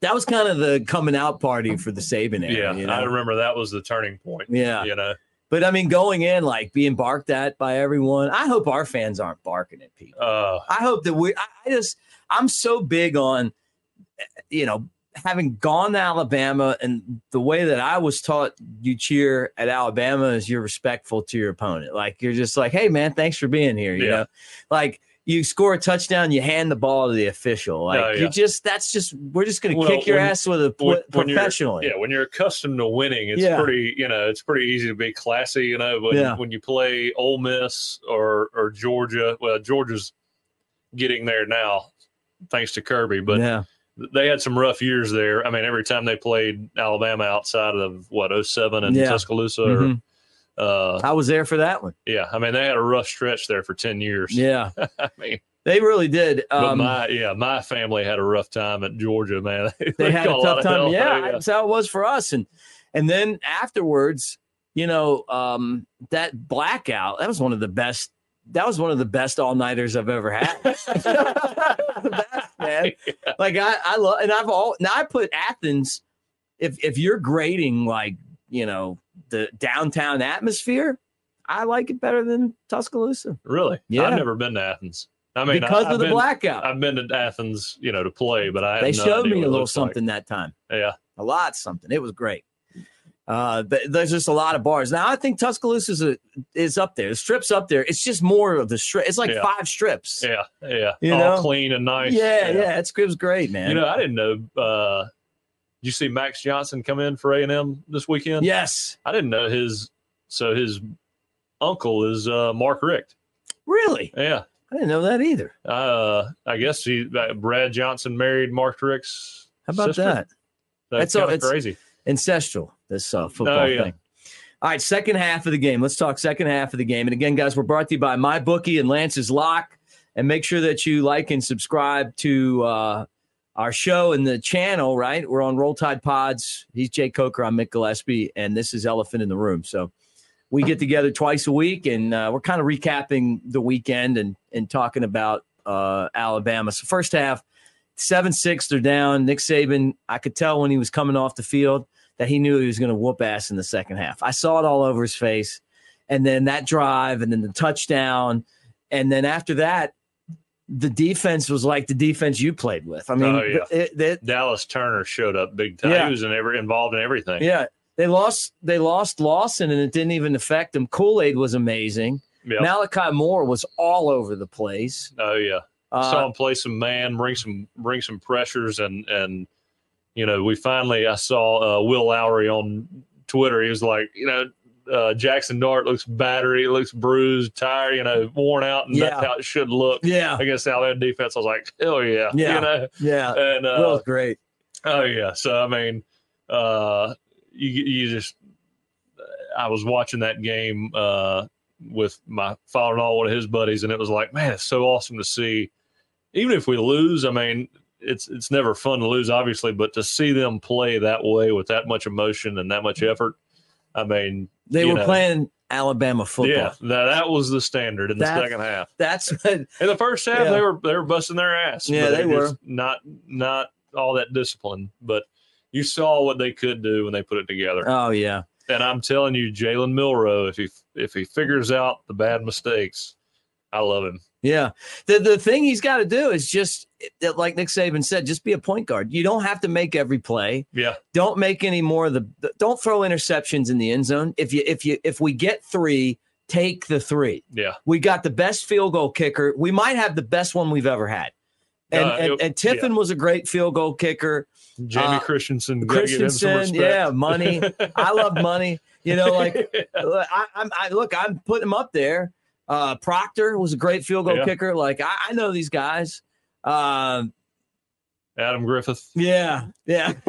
That was kind of the coming out party for the Saban era. Yeah, you I remember that was the turning point. Yeah. You know, But I mean, going in like being barked at by everyone. I hope our fans aren't barking at people. uh, I hope that we. I I just. I'm so big on, you know, having gone to Alabama and the way that I was taught you cheer at Alabama is you're respectful to your opponent. Like you're just like, hey man, thanks for being here. You Yeah. know, like you score a touchdown, you hand the ball to the official. Like Oh, yeah. you just that's just we're just gonna Well, kick your when- ass with a when- when professionally. yeah, when you're accustomed to winning, it's Yeah. pretty, you know, it's pretty easy to be classy. You know, when Yeah. when you play Ole Miss or or Georgia, well, Georgia's getting there now, thanks to Kirby, but yeah. they had some rough years there. I mean, every time they played Alabama outside of what 07 and. Tuscaloosa, Mhm. or, uh, I was there for that one. yeah, I mean, they had a rough stretch there for ten years. Yeah. I mean, They really did. but Um, my yeah, my family had a rough time at Georgia, man. they had a tough time. Yeah, Oh, that's how it was for us. And and then afterwards, you know, um, that blackout that was one of the best. That was one of the best all nighters I've ever had. the best, man. Like I, I love, and I've all now I put Athens. If if you're grading like you know the downtown atmosphere, I like it better than Tuscaloosa Really? Yeah. I've never been to Athens. I mean, because I, of the been, blackout. I've been to Athens, you know, to play, but I they showed me a little looks like. something that time. Yeah, a lot something. It was great. Uh, there's just a lot of bars now. I think Tuscaloosa is, a, is up there. The strips up there. It's just more of the strip. It's like Yeah. five strips. yeah, yeah. You All know? clean and nice. yeah, yeah. Was great, man. You know, I didn't know. Uh, you see Max Johnson come in for A and M this weekend? yes, I didn't know his. So his uncle is uh, Mark Richt. really. Yeah. I didn't know that either. Uh, I guess he uh, Brad Johnson married Mark Richt's. How about sister? that? That's all- it's- crazy. Ancestral. This uh, football Oh, yeah. thing. All right, second half of the game. Let's talk second half of the game. And again, guys, we're brought to you by my bookie and Lance's Lock. And make sure that you like and subscribe to uh, our show and the channel, right? We're on Roll Tide Pods. He's Jake Coker. I'm Mick Gillispie. And this is Elephant in the Room. So we get together twice a week and uh, we're kind of recapping the weekend and, and talking about uh, Alabama. So, first half, 7 6, they're down. Nick Saban, I could tell when he was coming off the field that he knew he was going to whoop ass in the second half. I saw it all over his face. And then that drive and then the touchdown. And then after that, the defense was like the defense you played with. I mean, Oh, yeah. it- it- Dallas Turner showed up big time. Yeah. He was in every involved in everything. yeah, they lost. They lost Lawson, and it didn't even affect them. Kool Aid was amazing. Yep. Malachi Moore was all over the place. oh yeah. Uh, saw him play some man, bring some bring some pressures, and and you know we finally I saw uh, Will Lowry on Twitter. He was like, you know, uh, Jaxson Dart looks battered, he looks bruised, tired, you know, worn out, and Yeah. that's how it should look yeah, against the Alabama defense. I was like, hell yeah, Yeah. you know, yeah. and uh, Will's great. Oh yeah. So I mean, uh, you you just I was watching that game uh, with my father-in-law, one of his buddies, and it was like, man, it's so awesome to see even if we lose, I mean, it's it's never fun to lose, obviously, but to see them play that way with that much emotion and that much effort, I mean, They were know, playing Alabama football. Yeah, that, that was the standard in the second half. That's what In the first half, Yeah. they were they were busting their ass. Yeah, they were. not not all that discipline, but you saw what they could do when they put it together. Oh yeah. And I'm telling you, Jalen Milroe, if he if he figures out the bad mistakes, I love him. Yeah. The the thing he's got to do is just like Nick Saban said, just be a point guard. You don't have to make every play. Yeah, Don't make any more of the don't throw interceptions in the end zone. If you if you if we get 3, take the 3. yeah, We got the best field goal kicker. We might have the best one we've ever had. And Uh, and, and Tiffin was a great field goal kicker. Jamie Uh, Christensen, gotta give him some Christensen, yeah, money. I love money. You know, like Look, I, I'm I look, I'm putting him up there. Uh, Proctor was a great field goal Yeah. kicker. Like I, I know these guys. Um, Adam Griffith. yeah, yeah.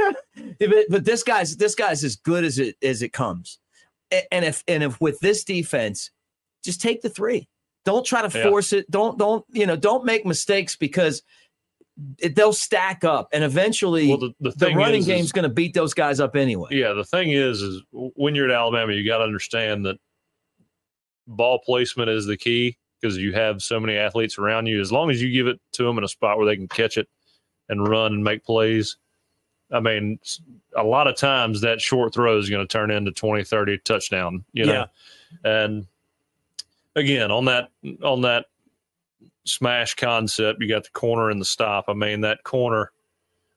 But, but this guy's this guy's as good as it as it comes. And if and if with this defense, just take the three. Don't try to Yeah. force it. Don't don't you know? Don't make mistakes because it, they'll stack up, and eventually Well, the, the the running is, game's is, going to beat those guys up anyway. yeah, the thing is, is when you're at Alabama, you got to understand that ball placement is the key because you have so many athletes around you. As long as you give it to them in a spot where they can catch it and run and make plays, I mean, a lot of times that short throw is going to turn into 20, 30 touchdown, you know? And again, on that, on that smash concept, you got the corner and the stop. I mean, that corner,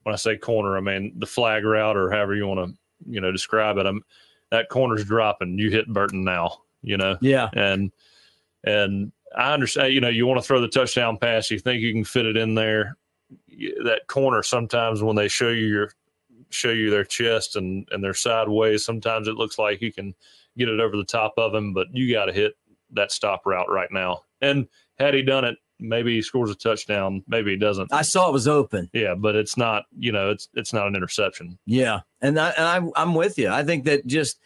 when I say corner, I mean the flag route or however you want to, you know, describe it. I'm, that corner's dropping. You hit Burton now, you know? Yeah, and and I understand. You know, you want to throw the touchdown pass. You think you can fit it in there. That corner sometimes when they show you your show you their chest and and their sideways, sometimes it looks like you can get it over the top of him, but you got to hit that stop route right now. And had he done it, maybe he scores a touchdown. Maybe he doesn't. I saw it was open. Yeah, but it's not. You know, it's it's not an interception. Yeah, and I, and I'm I'm with you. I think that just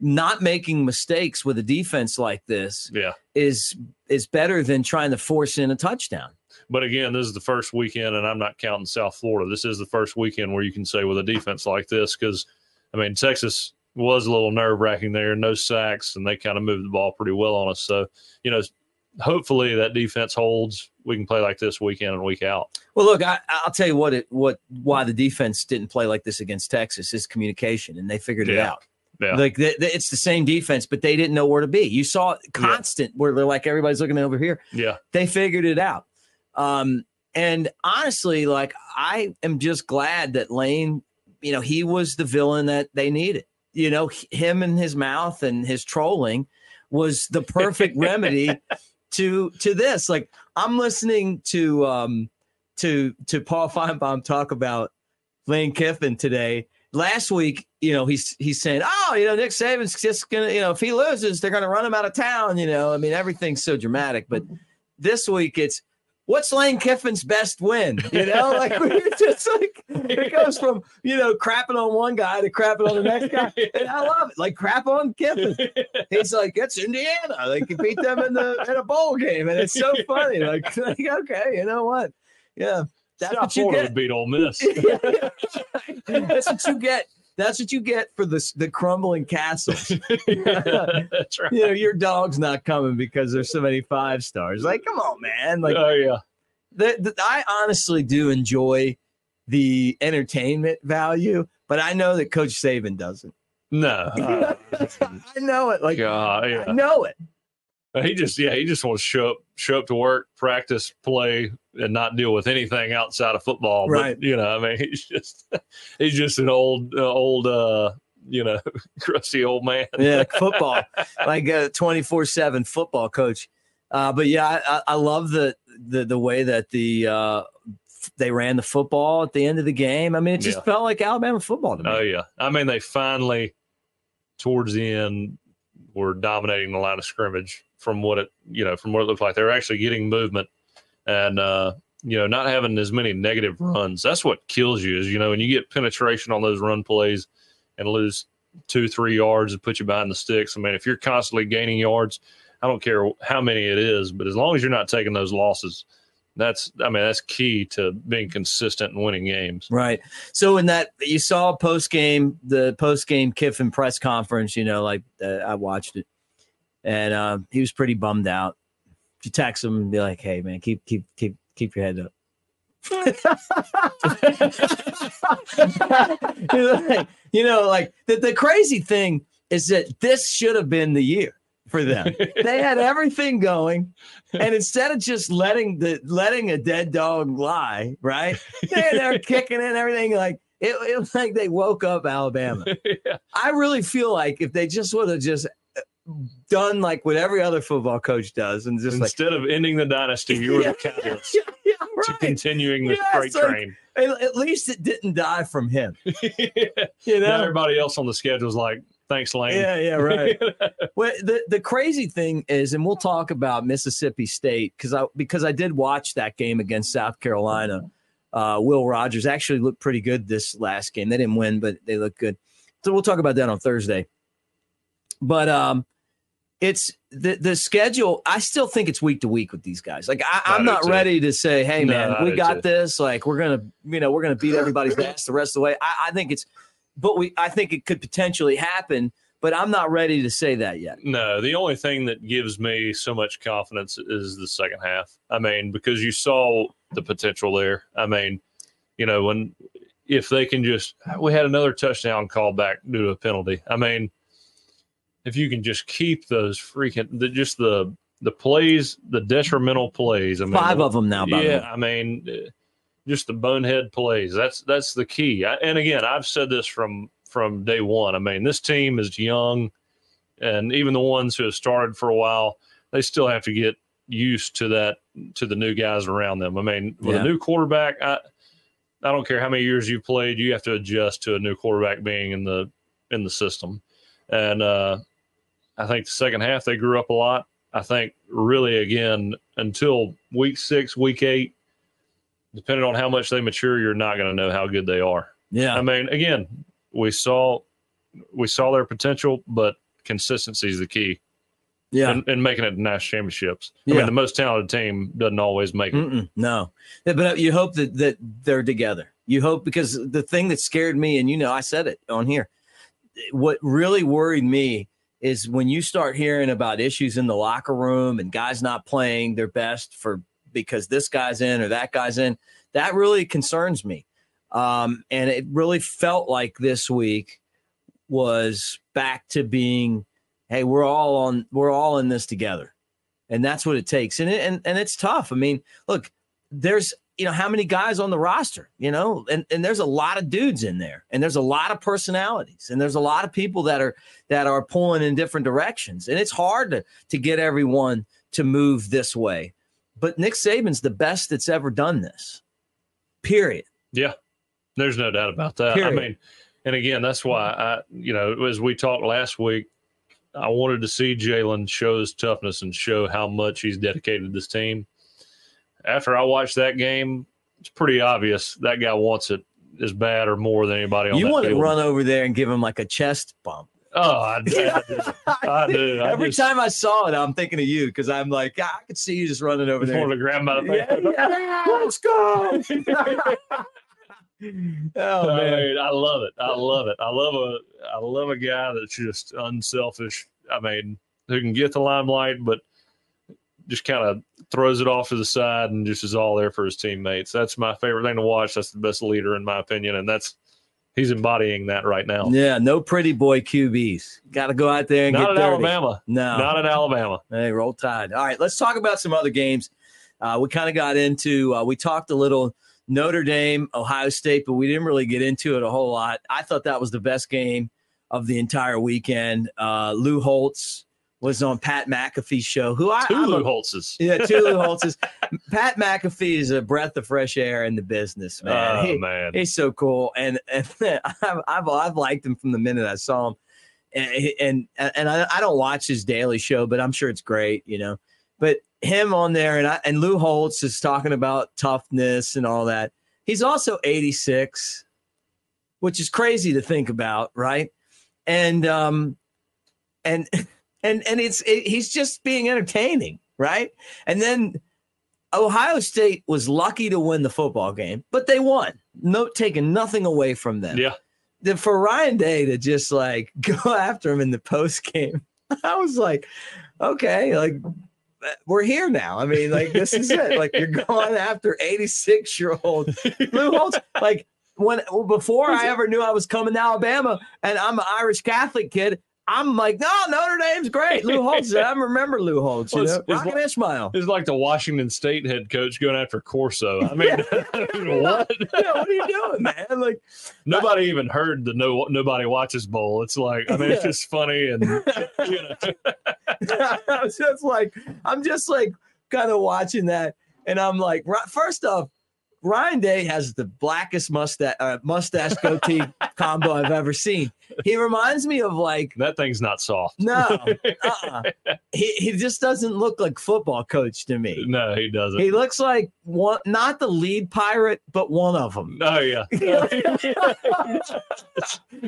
not making mistakes with a defense like this Yeah. is is better than trying to force in a touchdown. But again, this is the first weekend, and I'm not counting South Florida. This is the first weekend where you can say with a defense like this, because I mean Texas was a little nerve wracking there, no sacks, and they kind of moved the ball pretty well on us. So you know, hopefully that defense holds. We can play like this week in and week out. Well, look, I, I'll tell you what it what why the defense didn't play like this against Texas is communication, and they figured it out. Yeah. Like they, they- it's the same defense, but they didn't know where to be. You saw it constant where they're like everybody's looking over here. Yeah, they figured it out. Um, and honestly, like I am just glad that Lane, you know, he was the villain that they needed. You know, him and his mouth and his trolling was the perfect remedy to to this. Like I'm listening to um to to Paul Finebaum talk about Lane Kiffin today. Last week, you know, he's he's saying, "Oh, you know, Nick Saban's just gonna, you know, if he loses, they're gonna run him out of town." You know, I mean, everything's so dramatic. But this week, it's what's Lane Kiffin's best win? You know, like we're just like it goes from you know crapping on one guy to crapping on the next guy, and I love it. Like crap on Kiffin. He's like, it's Indiana. Can beat them in the in a bowl game, and it's so funny. Like, like okay, you know what? Yeah, that's South what you Florida get. would beat Ole Miss. That's what you get. That's what you get for the the crumbling castles. That's right. You know, your dog's not coming because there's so many five stars. Like, come on, man. Like, oh yeah, the, the, I honestly do enjoy the entertainment value, but I know that Coach Saban doesn't. no. I know it. Like, God, I know it. He just yeah, he just wants to show up, show up to work, practice, play, and not deal with anything outside of football. Right. But you know, I mean, he's just he's just an old uh, old uh, you know, crusty old man. Yeah, football, like a 24 7 football coach. Uh, but yeah, I, I- I love the, the the way that the uh, they ran the football at the end of the game. I mean, it just Yeah. felt like Alabama football to me. Oh yeah. I mean, they finally towards the end were dominating the line of scrimmage from what it you know from what it looked like. They were actually getting movement and uh you know not having as many negative runs. That's what kills you is you know when you get penetration on those run plays and lose two three yards and put you behind the sticks. I mean, if you're constantly gaining yards, I don't care how many it is, but as long as you're not taking those losses, That's I mean that's key to being consistent and winning games. Right. So in that you saw post game the post game Kiffin press conference, you know, like uh, I watched it, and uh, he was pretty bummed out. You text him and be like, "Hey man, keep keep keep keep your head up." you know, like the, the crazy thing is that this should have been the year for them. they had everything going, and instead of just letting the letting a dead dog lie, right? They're, they're kicking and everything. Like it, it was like they woke up Alabama. yeah. I really feel like if they just would have just uh, done like what every other football coach does, and just instead like, of ending the dynasty, you were yeah, the catalyst yeah, yeah, right. to continuing the freight like, train. At least it didn't die from him. You know, everybody else on the schedule was like, Thanks, Lane. Yeah, yeah, right. well, the the crazy thing is, and we'll talk about Mississippi State because I because I did watch that game against South Carolina. Uh, Will Rogers actually looked pretty good this last game. They didn't win, but they looked good. So we'll talk about that on Thursday. But um, it's the the schedule. I still think it's week to week with these guys. Like I, am not too. ready to say, "Hey, man, we got too. this." Like we're gonna, you know, we're gonna beat everybody's ass the rest of the way. I, I think it's but we I think it could potentially happen. But I'm not ready to say that yet. No, the only thing that gives me so much confidence is the second half. I mean, because you saw the potential there. I mean, you know, when if they can just we had another touchdown called back due to a penalty. I mean, if you can just keep those freaking the, just the the plays, the detrimental plays. I mean, five of them now. yeah, I mean, just the bonehead plays. That's that's the key. I, and again, I've said this from from day one. I mean, this team is young, and even the ones who have started for a while, they still have to get used to that to the new guys around them. I mean, with yeah. a new quarterback, I I don't care how many years you've played, you have to adjust to a new quarterback being in the in the system. And uh, I think the second half they grew up a lot. I think really again until week six, week eight, depending on how much they mature, you're not going to know how good they are. Yeah. I mean, again, we saw we saw their potential, but consistency is the key. Yeah. And, and making it to national championships. I yeah. mean, the most talented team doesn't always make it. Mm-mm, no. But uh, you hope that, that they're together. You hope because the thing that scared me, and you know, I said it on here, what really worried me is when you start hearing about issues in the locker room and guys not playing their best for because this guy's in or that guy's in. That really concerns me. Um, and it really felt like this week was back to being, hey, we're all on, we're all in this together, and that's what it takes. And it, and and it's tough. I mean, look, there's you know how many guys on the roster, you know, and and there's a lot of dudes in there, and there's a lot of personalities, and there's a lot of people that are that are pulling in different directions, and it's hard to to get everyone to move this way. But Nick Saban's the best that's ever done this. Period. Yeah. There's no doubt about that. Period. I mean, and again, that's why I, you know, as we talked last week, I wanted to see Jalen show his toughness and show how much he's dedicated to this team. After I watched that game, it's pretty obvious that guy wants it as bad or more than anybody on you want field. to run over there and give him like a chest bump. Oh, I do. I do. I Every just, time I saw it, I'm thinking of you because I'm like, ah, I could see you just running over there. To grab my yeah, yeah. Let's go. oh man, I love it. I love it. I love a I love a guy that's just unselfish. I mean, who can get the limelight, but just kind of throws it off to the side and just is all there for his teammates. That's my favorite thing to watch. That's the best leader in my opinion, and that's he's embodying that right now. Yeah, no pretty boy QBs. Got to go out there and not get in dirty. Alabama. No, not in Alabama. Hey, roll tide. All right, let's talk about some other games. Uh, we kind of got into. Uh, we talked a little Notre Dame, Ohio State, but we didn't really get into it a whole lot. I thought that was the best game of the entire weekend. Uh, Lou Holtz was on Pat McAfee's show. Who I two Lou Holtzes. Yeah, two Lou Holtzes. Pat McAfee is a breath of fresh air in the business, man. Oh he, man, he's so cool, and, and I've, I've, I've liked him from the minute I saw him. And and, and I, I don't watch his daily show, but I'm sure it's great, you know. But him on there, and I, and Lou Holtz is talking about toughness and all that. He's also 86, which is crazy to think about, right? And um, and and and it's it, he's just being entertaining, right? And then Ohio State was lucky to win the football game, but they won. No taking nothing away from them. Yeah. The, for Ryan Day to just like go after him in the post game, I was like, okay, like we're here now. I mean, like this is it. Like you're going after 86 year old Lou Holtz. Like when before I ever knew I was coming to Alabama, and I'm an Irish Catholic kid. I'm like, no, Notre Dame's great. Lou Holtz. I remember Lou Holtz. You Well, know, it's- Rocket like- Ismail. It's like the Washington State head coach going after Corso. I mean, what? Yeah, what are you doing, man? Like, Nobody even heard the no nobody watches bowl. It's like I mean, it's just funny and you know, I was just like, I'm just like kind of watching that, and I'm like, first off, Ryan Day has the blackest mustache uh, mustache goatee combo I've ever seen. He reminds me of like that thing's not soft. no, uh-uh. he he just doesn't look like football coach to me. No, he doesn't. He looks like one, not the lead pirate, but one of them. oh yeah. and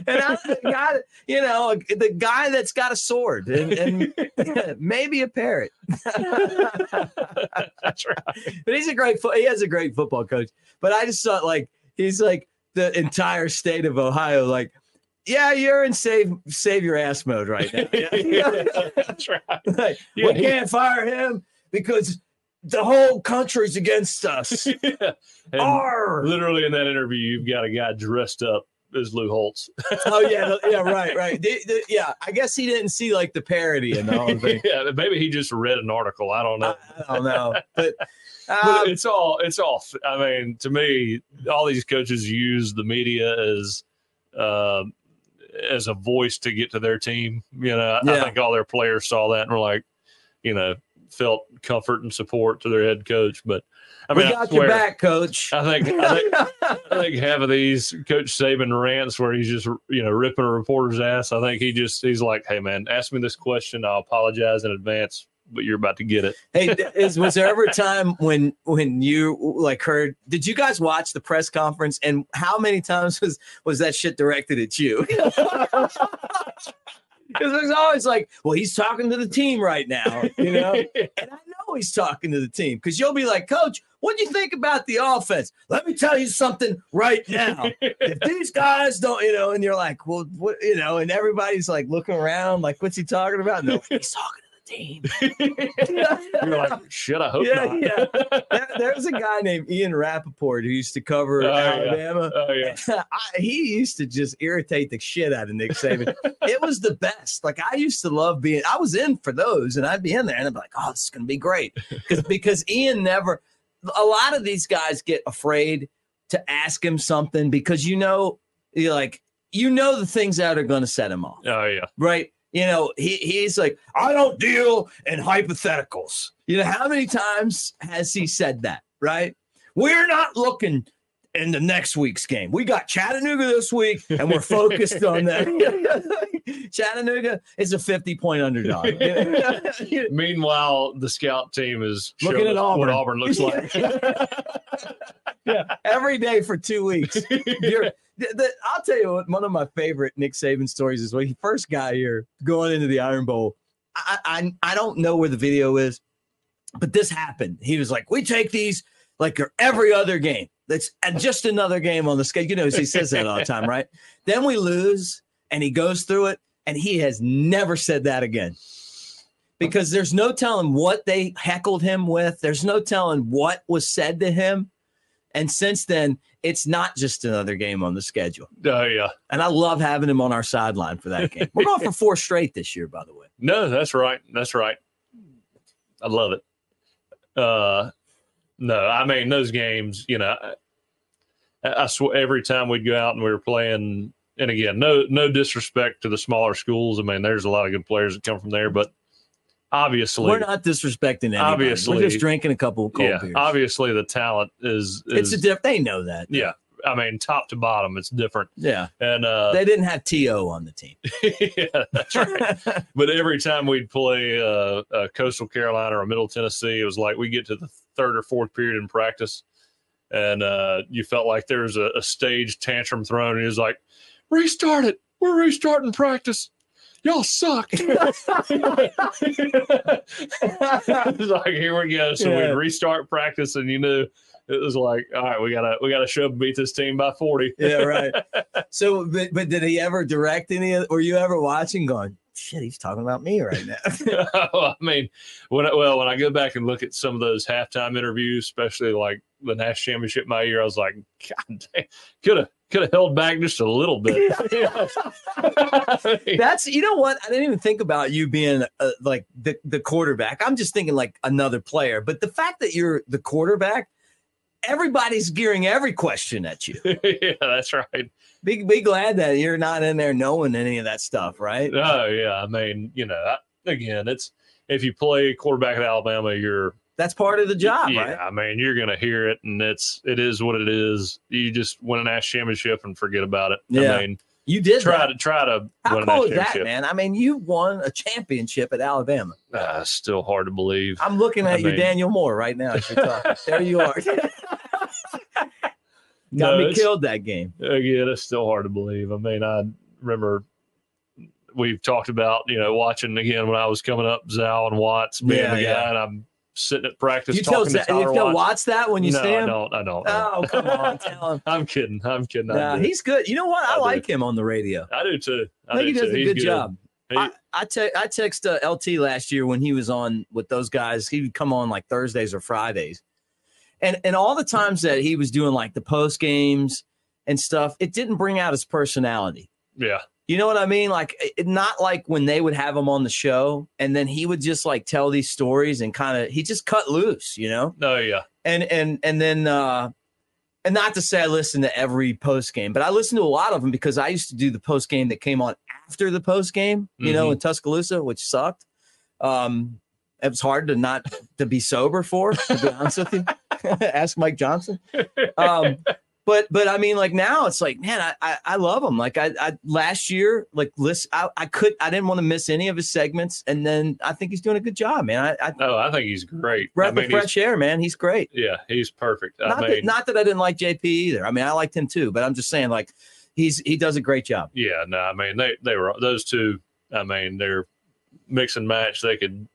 I got you know the guy that's got a sword and, and maybe a parrot. That's right. but he's a great he has a great football coach. But I just thought like he's like the entire state of Ohio, like, yeah, you're in save save your ass mode right now. yeah That's right. Like, Yeah, we he- can't fire him because the whole country's against us. Yeah. Literally in that interview, you've got a guy dressed up as Lou Holtz. oh yeah, yeah, right, right. The- the- yeah, I guess he didn't see like the parody and the whole thing. yeah, maybe he just read an article. I don't know. I, I don't know, but. but Uh, it's all it's all i mean to me all these coaches use the media as uh, as a voice to get to their team you know I- Yeah. i think all their players saw that and were like you know felt comfort and support to their head coach but i mean we I got your back, coach. I think, I think I think half of these Coach Saban rants where he's just you know ripping a reporter's ass. I think he just he's like, "Hey man, ask me this question. I'll apologize in advance, but you're about to get it." hey, is was there ever a time when when you like heard? Did you guys watch the press conference? And how many times was was that shit directed at you? Because it was always like, well, he's talking to the team right now, you know. And I know he's talking to the team because you'll be like, Coach, what do you think about the offense? Let me tell you something right now. if these guys don't, you know, and you're like, well, what, you know, and everybody's like looking around, like, what's he talking about? No, he's talking to the team. You're like, shit. I hope Yeah, not. yeah. there, there's a guy named Ian Rapoport who used to cover Oh, yeah. Alabama. Oh yeah. I, he used to just irritate the shit out of Nick Saban. it was the best. Like I used to love being. I was in for those, and I'd be in there, and I'd be like, "Oh, this is gonna be great," because because Ian never. A lot of these guys get afraid to ask him something because you know, you're like you know the things that are going to set him off Oh yeah. right? You know, he he's like, I don't deal in hypotheticals. You know, how many times has he said that, right? We're not looking in the next week's game. We got Chattanooga this week, and we're focused on that. Chattanooga is a 50 point underdog. Meanwhile, the scout team is Looking at us what Auburn. Auburn looks like. yeah, every day for two weeks. The, the, I'll tell you what, one of my favorite Nick Saban stories is when he first got here going into the Iron Bowl. I, I I don't know where the video is, but this happened. He was like, "We take these like every other game. That's and just another game on the schedule." You know, he says that all the time, right? Then we lose, and he goes through it, and he has never said that again. Because there's no telling what they heckled him with. There's no telling what was said to him. And since then, it's not just another game on the schedule. oh yeah. And I love having him on our sideline for that game. We're going for four straight this year, by the way. No, that's right. That's right. I love it. Uh, no, I mean those games. You know, I, I swear every time we'd go out and we were playing. And again, no no disrespect to the smaller schools. I mean, there's a lot of good players that come from there, but obviously, We're not disrespecting anybody. Obviously- We're just drinking a couple of cold yeah, beers. obviously the talent is, it's is a diff. They know that. yeah. I mean, top to bottom, it's different. Yeah. And uh, They didn't have To on the team. yeah, that's right. but every time we'd play uh, uh, Coastal Carolina or Middle Tennessee, it was like we get to the third or fourth period in practice, and uh, you felt like there was a, a stage tantrum thrown, and he was like, "Restart it. We're restarting practice." y'all suck. it's like here we go. So Yeah. we'd restart practice, and you knew it was like, all right, we gotta we gotta show and beat this team by forty. yeah, right. So, but, but did he ever direct any? of Were you ever watching, going, "Shit, he's talking about me right now"? I mean, when I, well, when I go back and look at some of those halftime interviews, especially like the national championship my year, I was like, God damn, could have could have held back just a little bit. That's you know what I didn't even think about you being uh, like the the quarterback. I'm just thinking like another player. But the fact that you're the quarterback, everybody's gearing every question at you. yeah, that's right. Be be glad that you're not in there knowing any of that stuff, right? Oh yeah, I mean, you know, I, again, it's if you play quarterback at Alabama, you're That's part of the job, yeah. right? I mean, you're gonna hear it, and it's it is what it is. You just win a national championship and forget about it. Yeah. I mean, You did try that. to try to How win a cool national is that, man? I mean, you won a championship at Alabama. Ah, still hard to believe. I'm looking I at you, mean- Daniel Moore, right now. As you're talking. there you are. Got No, me killed that game. again, it's still hard to believe. I mean, I remember we've talked about, you know, watching again when I was coming up, Zal and Watts being Yeah, the guy, yeah. and I'm sitting at practice You tell, talking to Zach- you tell Watts. That when you no, see I don't. I don't. Oh, come on, tell him. I'm kidding. I'm kidding. Nah, do. he's good. You know what? I, I do. like him on the radio. I do too. I, I think he does too. a He's good, job. He- I I, te- I text uh, LT last year when he was on with those guys. He would come on like Thursdays or Fridays, and and all the times that he was doing like the post games and stuff, it didn't bring out his personality. yeah. You know what I mean? Like it, not like when they would have him on the show, and then he would just like tell these stories and kind of he just cut loose, you know. No. Yeah. and and and then uh and not to say I listen to every post game, but I listen to a lot of them because I used to do the post game that came on after the post game, you know, Mhm. in Tuscaloosa, which sucked. Um, it was hard to not to be sober for, to be honest with you. Ask Mike Johnson. Um, but but I mean, like now it's like, man, I I, I love him. Like I, I last year, like listen, I, I could I didn't want to miss any of his segments, and then I think he's doing a good job, man. I, I No, I think he's great. breath I mean, of fresh air, man. He's great yeah, he's perfect. I not, mean, that, not that I didn't like JP either. I mean, I liked him too, but I'm just saying, like, he's he does a great job. yeah, no, I mean they they were those two. I mean they're mix and match. They could.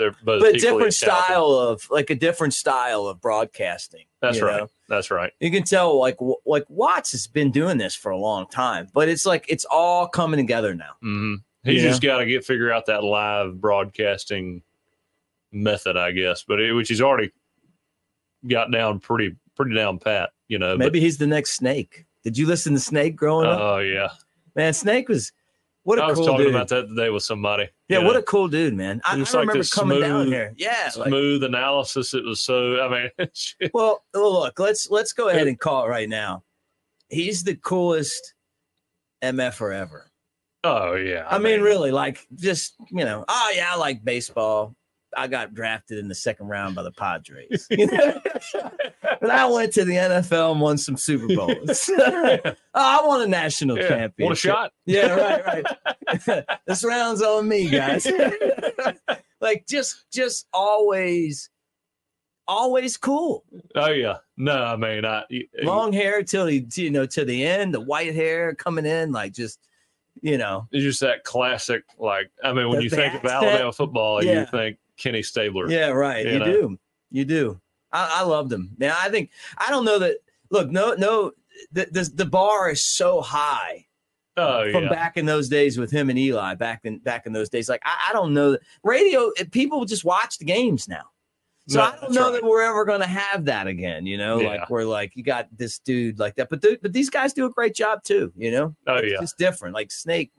They're both. But different style of like a different style of broadcasting. That's right. know? That's right. You can tell, like, w- like Watts has been doing this for a long time, but it's like it's all coming together now. hmm He's just got to get figure out that live broadcasting method, I guess. But it, which he's already got down pretty pretty down pat. You know. Maybe he's the next Snake. Did you listen to Snake growing But, up? oh yeah, Man, Snake was what a I was cool talking dude. about that today with somebody. Yeah, you what a cool dude, man. I, I like remember coming down here. Yeah, like, smooth analysis. It was so. I mean. Well, look, let's let's go ahead and call it right now. He's the coolest MF forever. Er oh yeah. I, mean, really, like just you know, oh yeah, I like baseball. I got drafted in the second round by the Padres. You know? but I went to the NFL and won some Super Bowls. oh, I won a national yeah. championship. What a shot! Yeah, right, right. this round's on me, guys. like just just always always cool. Oh yeah. No, I mean, I long hair till he, you know, to the end, the white hair coming in, like just, you know, It's just that classic. Like, I mean, when you think of. Alabama football, Yeah. you think Kenny Stabler. yeah, right. You You, know. do, you do. I, I loved him. Now I think I don't know that. Look, no, no, the the, the bar is so high Oh from yeah. back in those days with him and Eli. Back in back in those days, like I, I don't know that radio. Eh, people just watch the games now. So No, I don't know right. that we're ever going to have that again. You know, Yeah. like we're like you got this dude like that, but th- but these guys do a great job too. You know, Oh it's yeah. just different. Like Snake,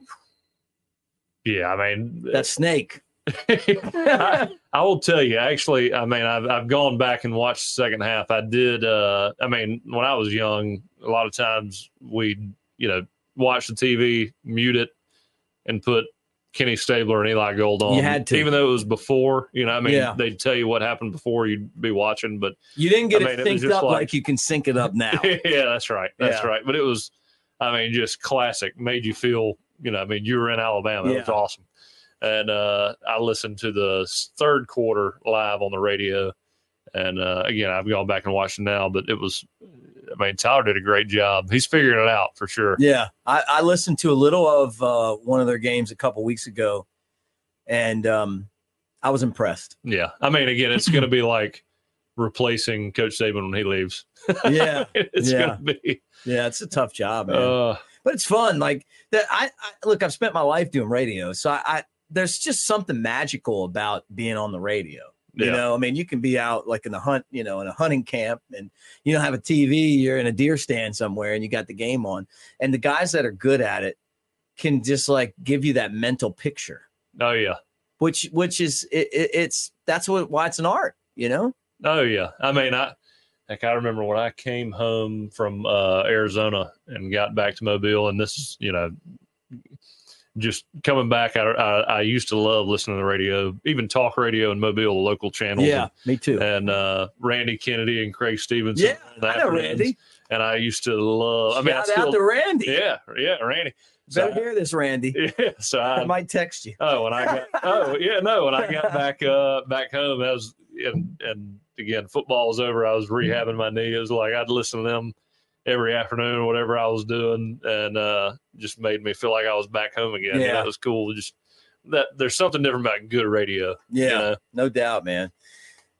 Yeah. I mean, that eh, Snake. I, I will tell you, actually, I mean, I've, I've gone back and watched the second half. I did, uh, I mean, when I was young, a lot of times we'd, you know, watch the TV, mute it, and put Kenny Stabler and Eli Gold on. You had to. Even though it was before, you know, I mean, Yeah. they'd tell you what happened before you'd be watching, but You didn't get I it mean, it synced just up like, like- you can sync it up now. yeah, that's right. That's Yeah. right. But it was, I mean, just classic. Made you feel, you know, I mean, you were in Alabama. It was awesome. And uh, I listened to the third quarter live on the radio. And uh, again, I've gone back and watched it now, but it was, I mean, Tyler did a great job. He's figuring it out for sure. Yeah, I, I listened to a little of uh, one of their games a couple weeks ago, and um, I was impressed. Yeah, I mean, again, it's going to be like replacing Coach Saban when he leaves. Yeah, it's Yeah. going to be. yeah, it's a tough job, man. Uh, but it's fun. Like that. I, I look. I've spent my life doing radio, so I, I there's just something magical about being on the radio. You Yeah. know, I mean, you can be out like in the hunt, you know, in a hunting camp, and you don't have a TV. You're in a deer stand somewhere, and you got the game on. And the guys that are good at it can just like give you that mental picture, oh yeah, which which is it, it, it's that's what why it's an art. You know. oh yeah. I mean, I like I remember when I came home from uh, Arizona and got back to Mobile, and this you know just coming back. I, I I used to love listening to the radio, even talk radio and Mobile, local channels. Yeah, me too. and uh, Randy Kennedy and Craig Stevenson. Yeah, I know afternoons. Randy. And I used to love. I mean, I Shout still, out to Randy. yeah, yeah, Randy. Better So, hear this, Randy. yeah, so I I, might text you. oh, when I got, oh, yeah, no, when I got back, uh, back home, that was, and, and again, football was over. I was rehabbing my knee. It was like I'd listen to them every afternoon, whatever I was doing, and uh, just made me feel like I was back home again. Yeah. that was cool. Just that there's something different about good radio. Yeah, you know? no doubt, man.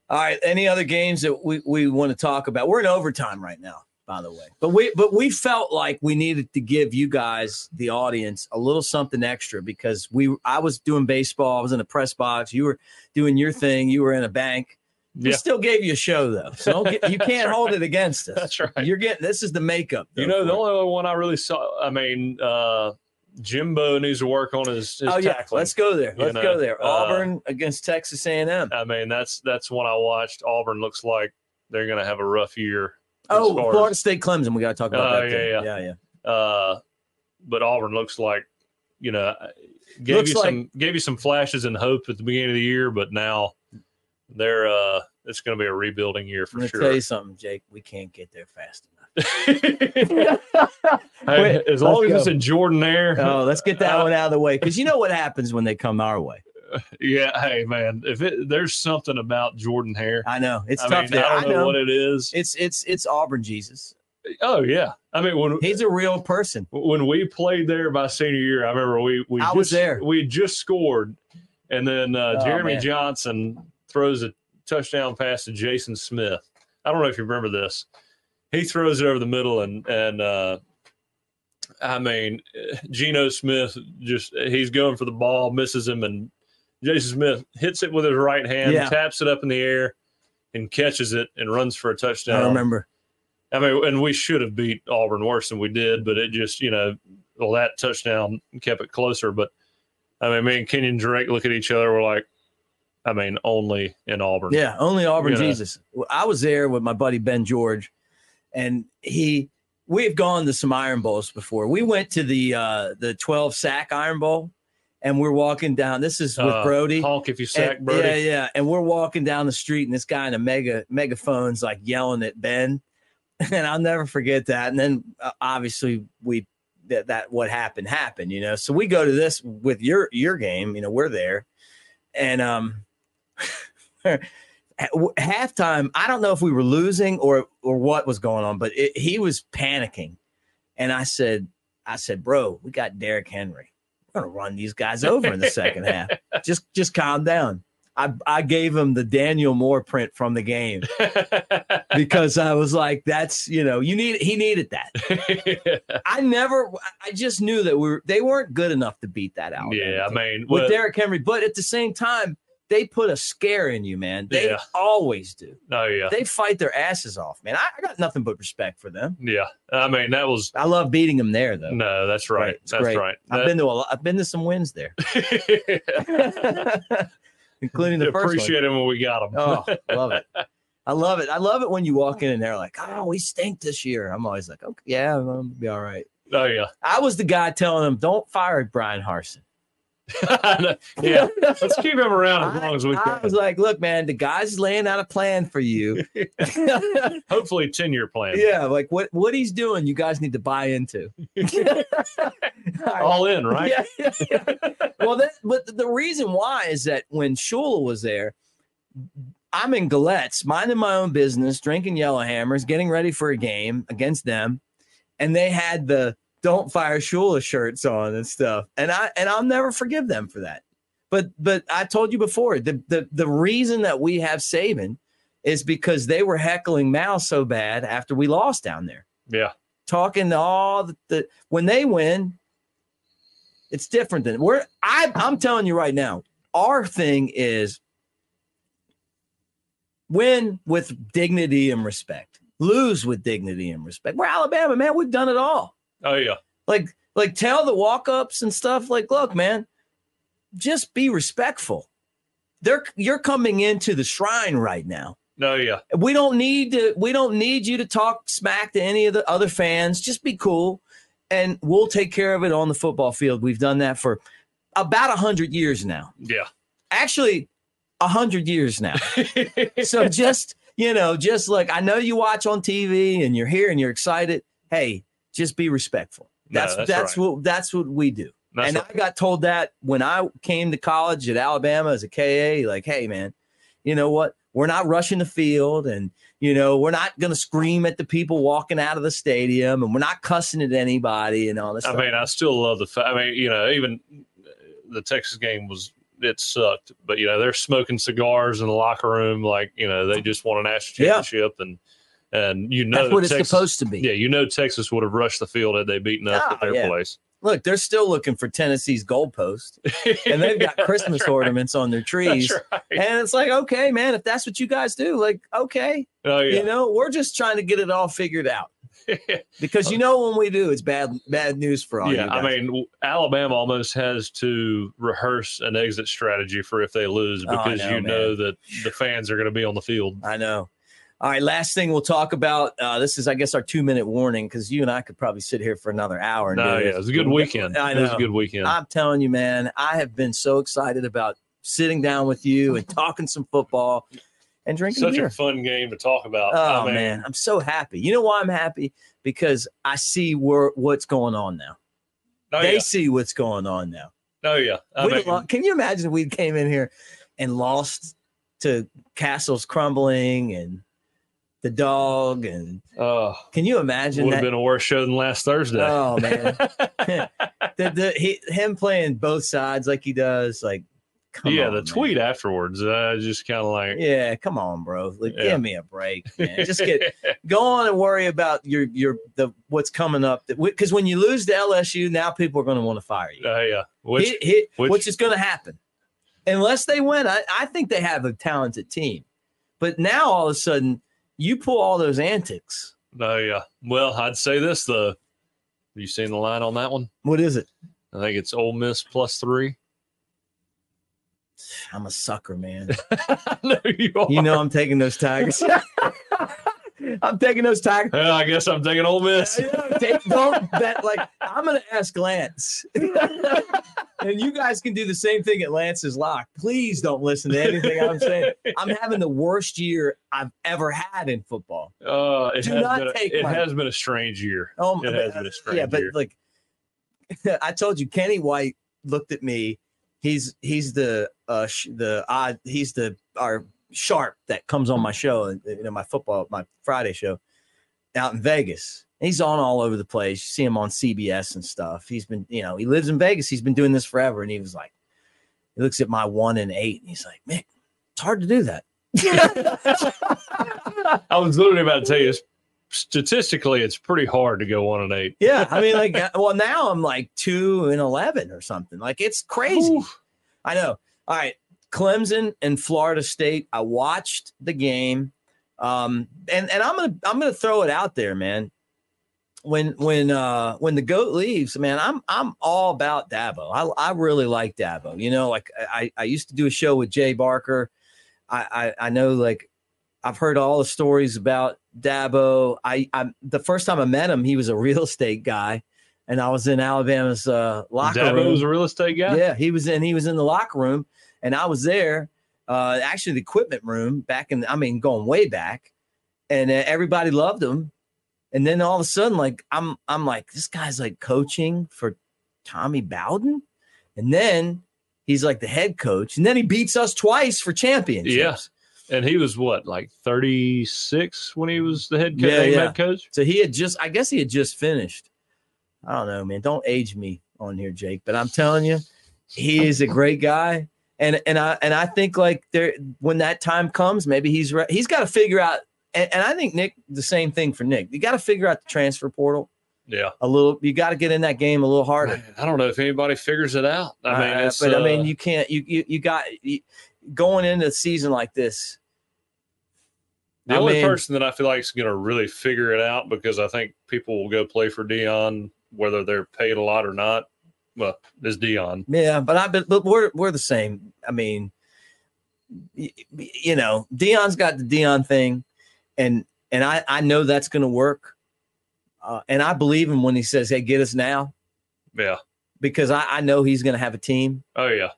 All right. Any other games that we, we want to talk about? We're in overtime right now, by the way. But we but we felt like we needed to give you guys, the audience, a little something extra because we I was doing baseball, I was in the press box, you were doing your thing, you were in a bank. We Yeah. still gave you a show though. So get, you can't hold it against us. That's right. You're getting this is the makeup. You know, the it. only one I really saw, I mean, uh, Jimbo needs to work on his, his Oh yeah, tackling. let's go there. you Let's know, go there. uh, Auburn against Texas A&M. I mean, that's that's one I watched. Auburn looks like they're going to have a rough year. Oh, as- Florida State Clemson. We got to talk about Oh, that. yeah, yeah. yeah, yeah. Uh, but Auburn looks like, you know, gave Looks you some gave you some flashes and hope at the beginning of the year, but now they're uh, it's going to be a rebuilding year I'm for sure. tell you something, Jake. We can't get there fast enough. Hey, Wait, as long let's as it's go. in Jordan-Hare, Oh, let's get that Uh, one out of the way because you know what happens when they come our way. yeah. Hey, man, if it, there's something about Jordan-Hare, I know it's I tough. mean, there. I don't know, know. what it is. It's it's it's Auburn Jesus. Oh yeah, I mean when He's a real person. when we played there my senior year, I remember we we I just, was there. We just scored, and then uh, Oh, Jeremy man. Johnson throws a touchdown pass to Jason Smith. I don't know if you remember this. He throws it over the middle, and and uh, I mean Geno Smith just he's going for the ball, misses him, and Jason Smith hits it with his right hand, Yeah. taps it up in the air, and catches it and runs for a touchdown. I remember. I mean, and we should have beat Auburn worse than we did, but it just, you know, well, that touchdown kept it closer. But I mean, me and Kenyon Drake look at each other. We're like, I mean, only in Auburn. Yeah, only Auburn You. Jesus. Well, I was there with my buddy Ben George, and he. We've gone to some Iron Bowls before. We went to the uh the twelve sack Iron Bowl, and we're walking down. This is with Uh, Brody. Honk if you sack And- Brody. Yeah, yeah. And we're walking down the street, and this guy in a mega megaphone's like yelling at Ben, and I'll never forget that. And then uh, obviously we that that what happened happened, you know. So we go to this with your your game, you know. We're there, and um, at halftime. I don't know if we were losing or or what was going on, but it, he was panicking, and I said, I said, bro, we got Derrick Henry. We're gonna run these guys over in the second half just just calm down. I I gave him the Daniel Moore print from the game because I was like, that's you know, you need he needed that. I never I just knew that we were they weren't good enough to beat that out. yeah, I mean, with well, Derrick Henry, but at the same time, they put a scare in you, man. They Yeah. always do. no, yeah, They fight their asses off, man. I, I got nothing but respect for them. yeah. I mean, that was I love beating them there, though. no, that's right. Right, That's great. right. I've been to a lot, I've been to some wins there, including the first one. appreciate him when we got them. Oh, love it. I love it. I love it when you walk in and they're like, "Oh, we stink this year." I'm always like, "Okay, yeah, I'm gonna be all right." oh yeah, I was the guy telling them, "Don't fire Bryan Harsin." Yeah. Let's keep him around as I, long as we I can. I was like, "Look, man, the guy's laying out a plan for you. Hopefully, ten year plan. yeah, like what what he's doing, you guys need to buy into." all in, right? Yeah, yeah, yeah. well, that, but the reason why is that when Shula was there, I'm in Gallettes, minding my own business, drinking Yellowhammers, getting ready for a game against them, and they had the "Don't Fire Shula" shirts on and stuff, and I and I'll never forgive them for that. But but I told you before the the the reason that we have Saban is because they were heckling Mal so bad after we lost down there, Yeah. talking to all the, the when they win, it's different than we're. I I'm telling you right now, our thing is win with dignity and respect, lose with dignity and respect. We're Alabama, man. We've done it all. Oh yeah. Like like tell the walk ups and stuff. Like, look, man, just be respectful. They're you're coming into the shrine right now. No, yeah. We don't need to. We don't need you to talk smack to any of the other fans. Just be cool, and we'll take care of it on the football field. We've done that for about a hundred years now. Yeah. Actually, a hundred years now. so just you know, just like I know you watch on TV and you're here and you're excited. Hey, just be respectful. No, That's that's that's, right. what that's what we do. That's and right. I got told that when I came to college at Alabama as a KA, like, hey man, you know what? We're not rushing the field, and you know we're not going to scream at the people walking out of the stadium, and we're not cussing at anybody and all this. I stuff. mean, I still love the fact. I mean, you know, even uh, the Texas game was it sucked, but you know, they're smoking cigars in the locker room, like you know, they just won a national Yeah. championship, and and you know, that's what it's supposed to be. Yeah, you know, Texas would have rushed the field had they beaten us Oh, ah, at their yeah. place. Look, they're still looking for Tennessee's goalpost, and they've got That's Christmas right. ornaments on their trees. Right. And it's like, okay, man, if that's what you guys do, like, okay, Oh you know, we're just trying to get it all figured out because you know when we do, it's bad, bad news for all yeah, I mean, Alabama almost has to rehearse an exit strategy for if they lose Oh, because know, you man. know that the fans are going to be on the field. I know. All right, last thing we'll talk about. Uh, this is, I guess, our two minute warning because you and I could probably sit here for another hour. No, yeah, it was a good weekend. I It was a good weekend. I'm telling you, man, I have been so excited about sitting down with you and talking some football and drinking Such beer. a fun game to talk about. Oh I mean, man, I'm so happy. You know why I'm happy? Because I see where what's going on now. Oh, they yeah. see what's going on now. Oh yeah. Mean, lo- can you imagine if we came in here and lost to castles crumbling and the dog and uh, can you imagine would have been a worse show than last Thursday. Oh, man. the, the, he, him playing both sides like he does, like yeah, on, the man. tweet afterwards, uh, just kind of like, Yeah, come on, bro. Like, Yeah. give me a break, man. Just get go on and worry about your your the what's coming up. Because when you lose to LSU, now people are going to want to fire you. uh, yeah. Which, Hit- hit- which- which is going to happen unless they win. I, I think they have a talented team, but now all of a sudden you pull all those antics. no, yeah. Well, I'd say this though. Have you seen the line on that one? What is it? I think it's Ole Miss plus three. I'm a sucker, man. no, you are. You know I'm taking those Tigers. I'm taking those Tigers. Well, I guess I'm taking Ole Miss. Take- don't bet like I'm gonna ask Lance. and you guys can do the same thing at Lance's lock. Please don't listen to anything I'm saying. I'm having the worst year I've ever had in football. Uh, it Do has not been a, take it my- has been a strange year. Oh, It has been a strange yeah, but year. like I told you, Kenny White looked at me. He's he's the uh sh- the odd he's the our sharp that comes on my show, you know, my football my Friday show out in Vegas. He's on all over the place. You see him on CBS and stuff. He's been, you know, he lives in Vegas. He's been doing this forever. And he was like, he looks at my one and eight, and he's like, man, it's hard to do that. I was literally about to tell you, statistically, it's pretty hard to go one and eight. Yeah, I mean, like, uh, well, now I'm like two and eleven or something. Like, it's crazy. Oof. I know. All right, Clemson and Florida State. I watched the game, um, and and I'm gonna I'm gonna throw it out there, man. When when uh when the goat leaves, man, I'm I'm all about Dabo. I I really like Dabo. You know, like I I used to do a show with Jay Barker. I I, I know like I've heard all the stories about Dabo. I I'm the first time I met him, he was a real estate guy, and I was in Alabama's uh, locker Dabo room. was a real estate guy. Yeah, he was in. He was in the locker room, and I was there. Uh, actually, the equipment room back in. I mean, going way back, and uh, everybody loved him. And then all of a sudden, like I'm, I'm like, this guy's like coaching for Tommy Bowden, and then he's like the head coach, and then he beats us twice for championships. Yes. And he was what like 36 when he was the head, co- Yeah, yeah. head coach. So he had just, I guess he had just finished. I don't know, man. Don't age me on here, Jake. But I'm telling you, he is a great guy, and and I and I think like there when that time comes, maybe he's re- he's got to figure out. And, and I think Nick, the same thing for Nick. You got to figure out the transfer portal Yeah, a little. You got to get in that game a little harder. Man, I don't know if anybody figures it out. I mean, Uh, it's, but I uh, mean, you can't. You you you got you, going into a season like this. the I only mean- person that I feel like is going to really figure it out because I think people will go play for Deion whether they're paid a lot or not. Well, is Deion. Yeah, but I but, but we're we're the same. I mean, y- you know, Deion's got the Deion thing, and and I I know that's going to work, uh, and I believe him when he says, "Hey, get us now," Yeah. because I I know he's going to have a team. Oh yeah.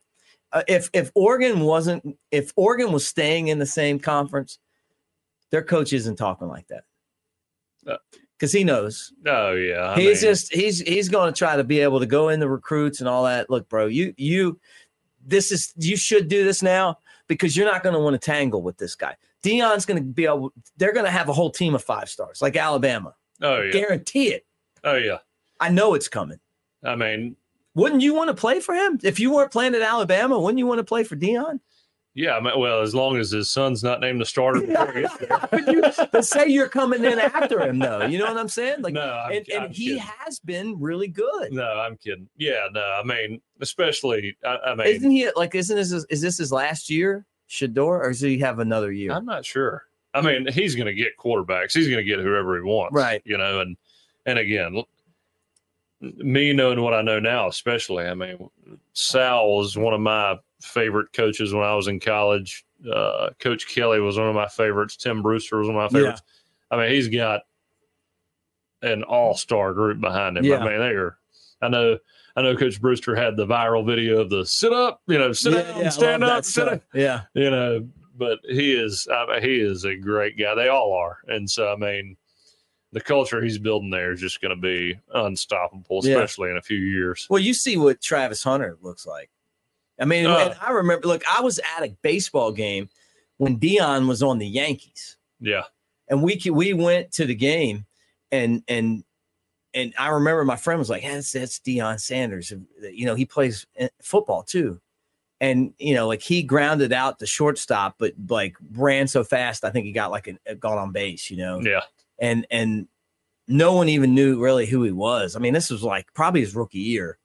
Uh, if if Oregon wasn't if Oregon was staying in the same conference, their coach isn't talking like that Uh, because he knows Oh yeah. I he's mean, just he's he's going to try to be able to go in the recruits and all that. Look, bro, you you this is you should do this now because you're not going to want to tangle with this guy. Deion's going to be able. They're going to have a whole team of five stars like Alabama. Oh yeah. Guarantee it. Oh yeah. I know it's coming. I mean, Wouldn't you want to play for him if you weren't playing at Alabama? Wouldn't you want to play for Deion? Yeah. Well, as long as his son's not named the starter. before he gets there. but, you, but say you're coming in after him, though. You know what I'm saying? Like, no, I'm, and, and I'm he has been really good. No, I'm kidding. Yeah, no, I mean, especially, I, I mean, Isn't he like? Isn't this is this his last year, Shedeur, or does he have another year? I'm not sure. I mean, he's going to get quarterbacks. He's going to get whoever he wants, Right. You know, and and again, me knowing what I know now, especially, I mean, Sal was one of my favorite coaches when I was in college. Uh, Coach Kelly was one of my favorites. Tim Brewster was one of my Yeah. favorites. I mean, he's got an all-star group behind him. Yeah. I mean, they are. I know. I know Coach Brewster had the viral video of the sit up, you know, sit Yeah, down, yeah, stand up, sit stuff. up Yeah, you know, but he is, I mean, he is a great guy. They all are. And so, I mean, the culture he's building there is just going to be unstoppable, Yeah. especially in a few years. Well, you see what Travis Hunter looks like. I mean, Uh. I remember. Look, I was at a baseball game when Deion was on the Yankees, Yeah. and we we went to the game, and and and I remember my friend was like, hey, "That's that's Deion Sanders. You know, he plays eh, football too." And you know, like he grounded out the shortstop, but like ran so fast, I think he got like a, got on base. You know, Yeah. and and no one even knew really who he was. I mean, this was like probably his rookie year.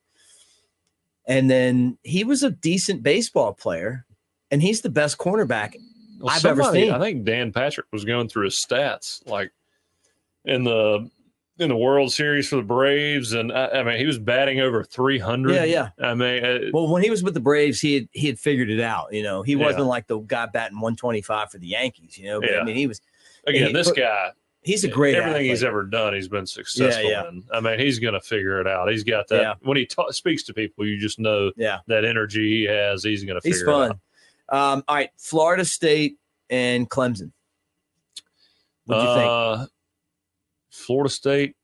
And then he was a decent baseball player, and he's the best cornerback. Well, I've ever seen. I think Dan Patrick was going through his stats like in the in the World Series for the Braves, and I, I mean he was batting over three hundred. Yeah, yeah. I mean, uh, Well, when he was with the Braves, he had he had figured it out. You know, he Yeah. wasn't like the guy batting 125 for the Yankees. You know, but Yeah. I mean, he was again, he- this guy, he's a great everything he's ever done, he's been successful yeah. in. I mean, he's going to figure it out. He's got that Yeah. when he ta- speaks to people, you just know Yeah, that energy he has. He's going to figure he's it fun. Um, all right, Florida State and Clemson. What do you think? Uh, Florida State,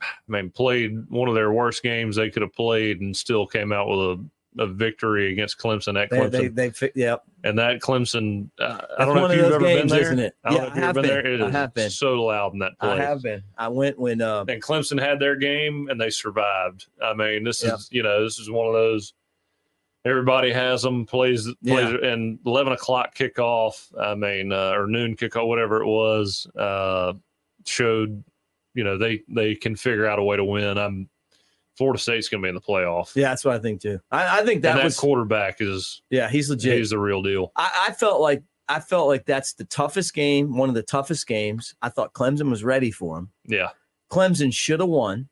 I mean, played one of their worst games they could have played and still came out with a, a victory against Clemson at They, Clemson. they, they, fi- yeah. and that Clemson, uh, I don't know if you've ever been games, there. isn't it? I don't Yeah, know if I you've have been there. It I is have been. so loud in that place. I have been. I went when uh, and Clemson had their game and they survived. I mean, this Yeah. is you know this is one of those. Everybody has them plays plays and eleven o'clock kickoff. I mean, uh, or noon kickoff, whatever it was, uh, showed you know they they can figure out a way to win. I'm Florida State's going to be in the playoff. yeah, that's what I think too. I, I think and that that was quarterback is yeah, he's legit. he's the real deal. I, I felt like I felt like that's the toughest game, one of the toughest games. I thought Clemson was ready for him. Yeah, Clemson should have won,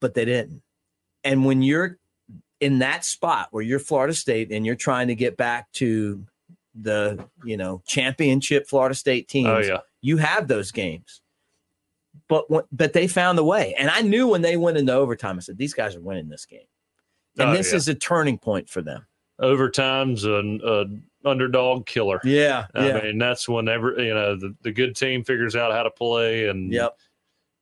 but they didn't. And when you're in that spot where you're Florida State and you're trying to get back to the you know championship Florida State oh, teams, oh yeah, you have those games. But but they found a way, and I knew when they went into overtime, I said these guys are winning this game, and Oh, this yeah. is a turning point for them. overtime's an, an underdog killer. Yeah, I yeah, mean, that's whenever you know the, the good team figures out how to play, and yep.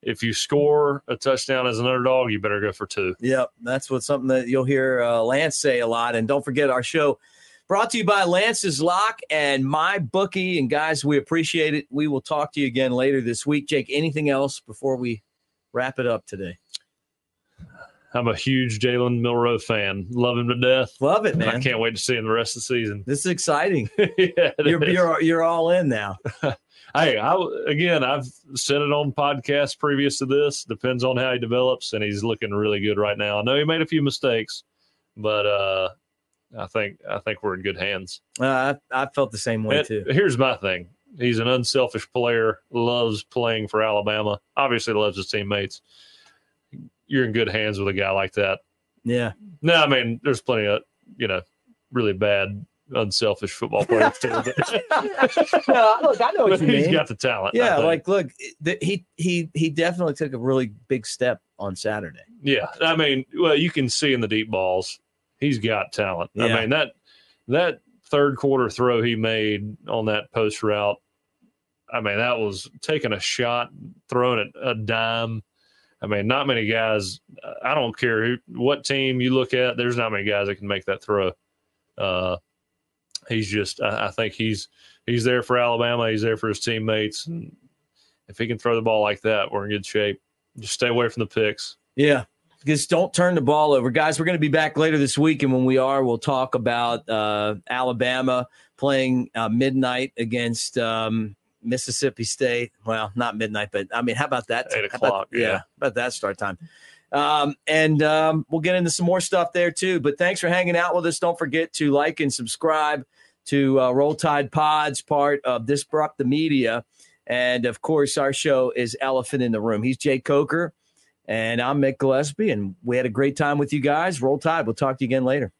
if you score a touchdown as an underdog, you better go for two. Yep, that's what something that you'll hear uh, Lance say a lot. And don't forget our show Brought to you by Lance's Lock and MyBookie. And guys, we appreciate it. We will talk to you again later this week. Jake, anything else before we wrap it up today? I'm a huge Jalen Milroe fan. Love him to death. Love it, man. I can't wait to see him the rest of the season. This is exciting. yeah, you're, you're, you're all in now. hey, I, again, I've said it on podcasts previous to this. Depends on how he develops, and he's looking really good right now. I know he made a few mistakes, but uh, I think I think we're in good hands. Uh, I, I felt the same way And too. Here's my thing: he's an unselfish player, loves playing for Alabama. Obviously, loves his teammates. You're in good hands with a guy like that. Yeah. No, I mean, there's plenty of you know really bad, unselfish football players too. But, no, look, I know what but you he's mean. got the talent. Yeah, like look, th- he he he definitely took a really big step on Saturday. Yeah, I mean, well, you can see in the deep balls, he's got talent. Yeah. I mean that that third quarter throw he made on that post route. I mean, that was taking a shot, throwing it a dime. I mean, not many guys. I don't care who, what team you look at. There's not many guys that can make that throw. Uh, he's just. I, I think he's he's there for Alabama. He's there for his teammates, and if he can throw the ball like that, we're in good shape. Just stay away from the picks. Yeah. Just don't turn the ball over. Guys, we're going to be back later this week. And when we are, we'll talk about uh, Alabama playing uh, midnight against um, Mississippi State. Well, not midnight, but I mean, how about that? Eight How about- o'clock, yeah. How about that start time? Um, and um, we'll get into some more stuff there too. But thanks for hanging out with us. Don't forget to like and subscribe to uh, Roll Tide Pods, part of Disrupt the Media. And of course, our show is Elephant in the Room. He's Jake Coker. And I'm Mick Gillispie, and we had a great time with you guys. Roll Tide. We'll talk to you again later.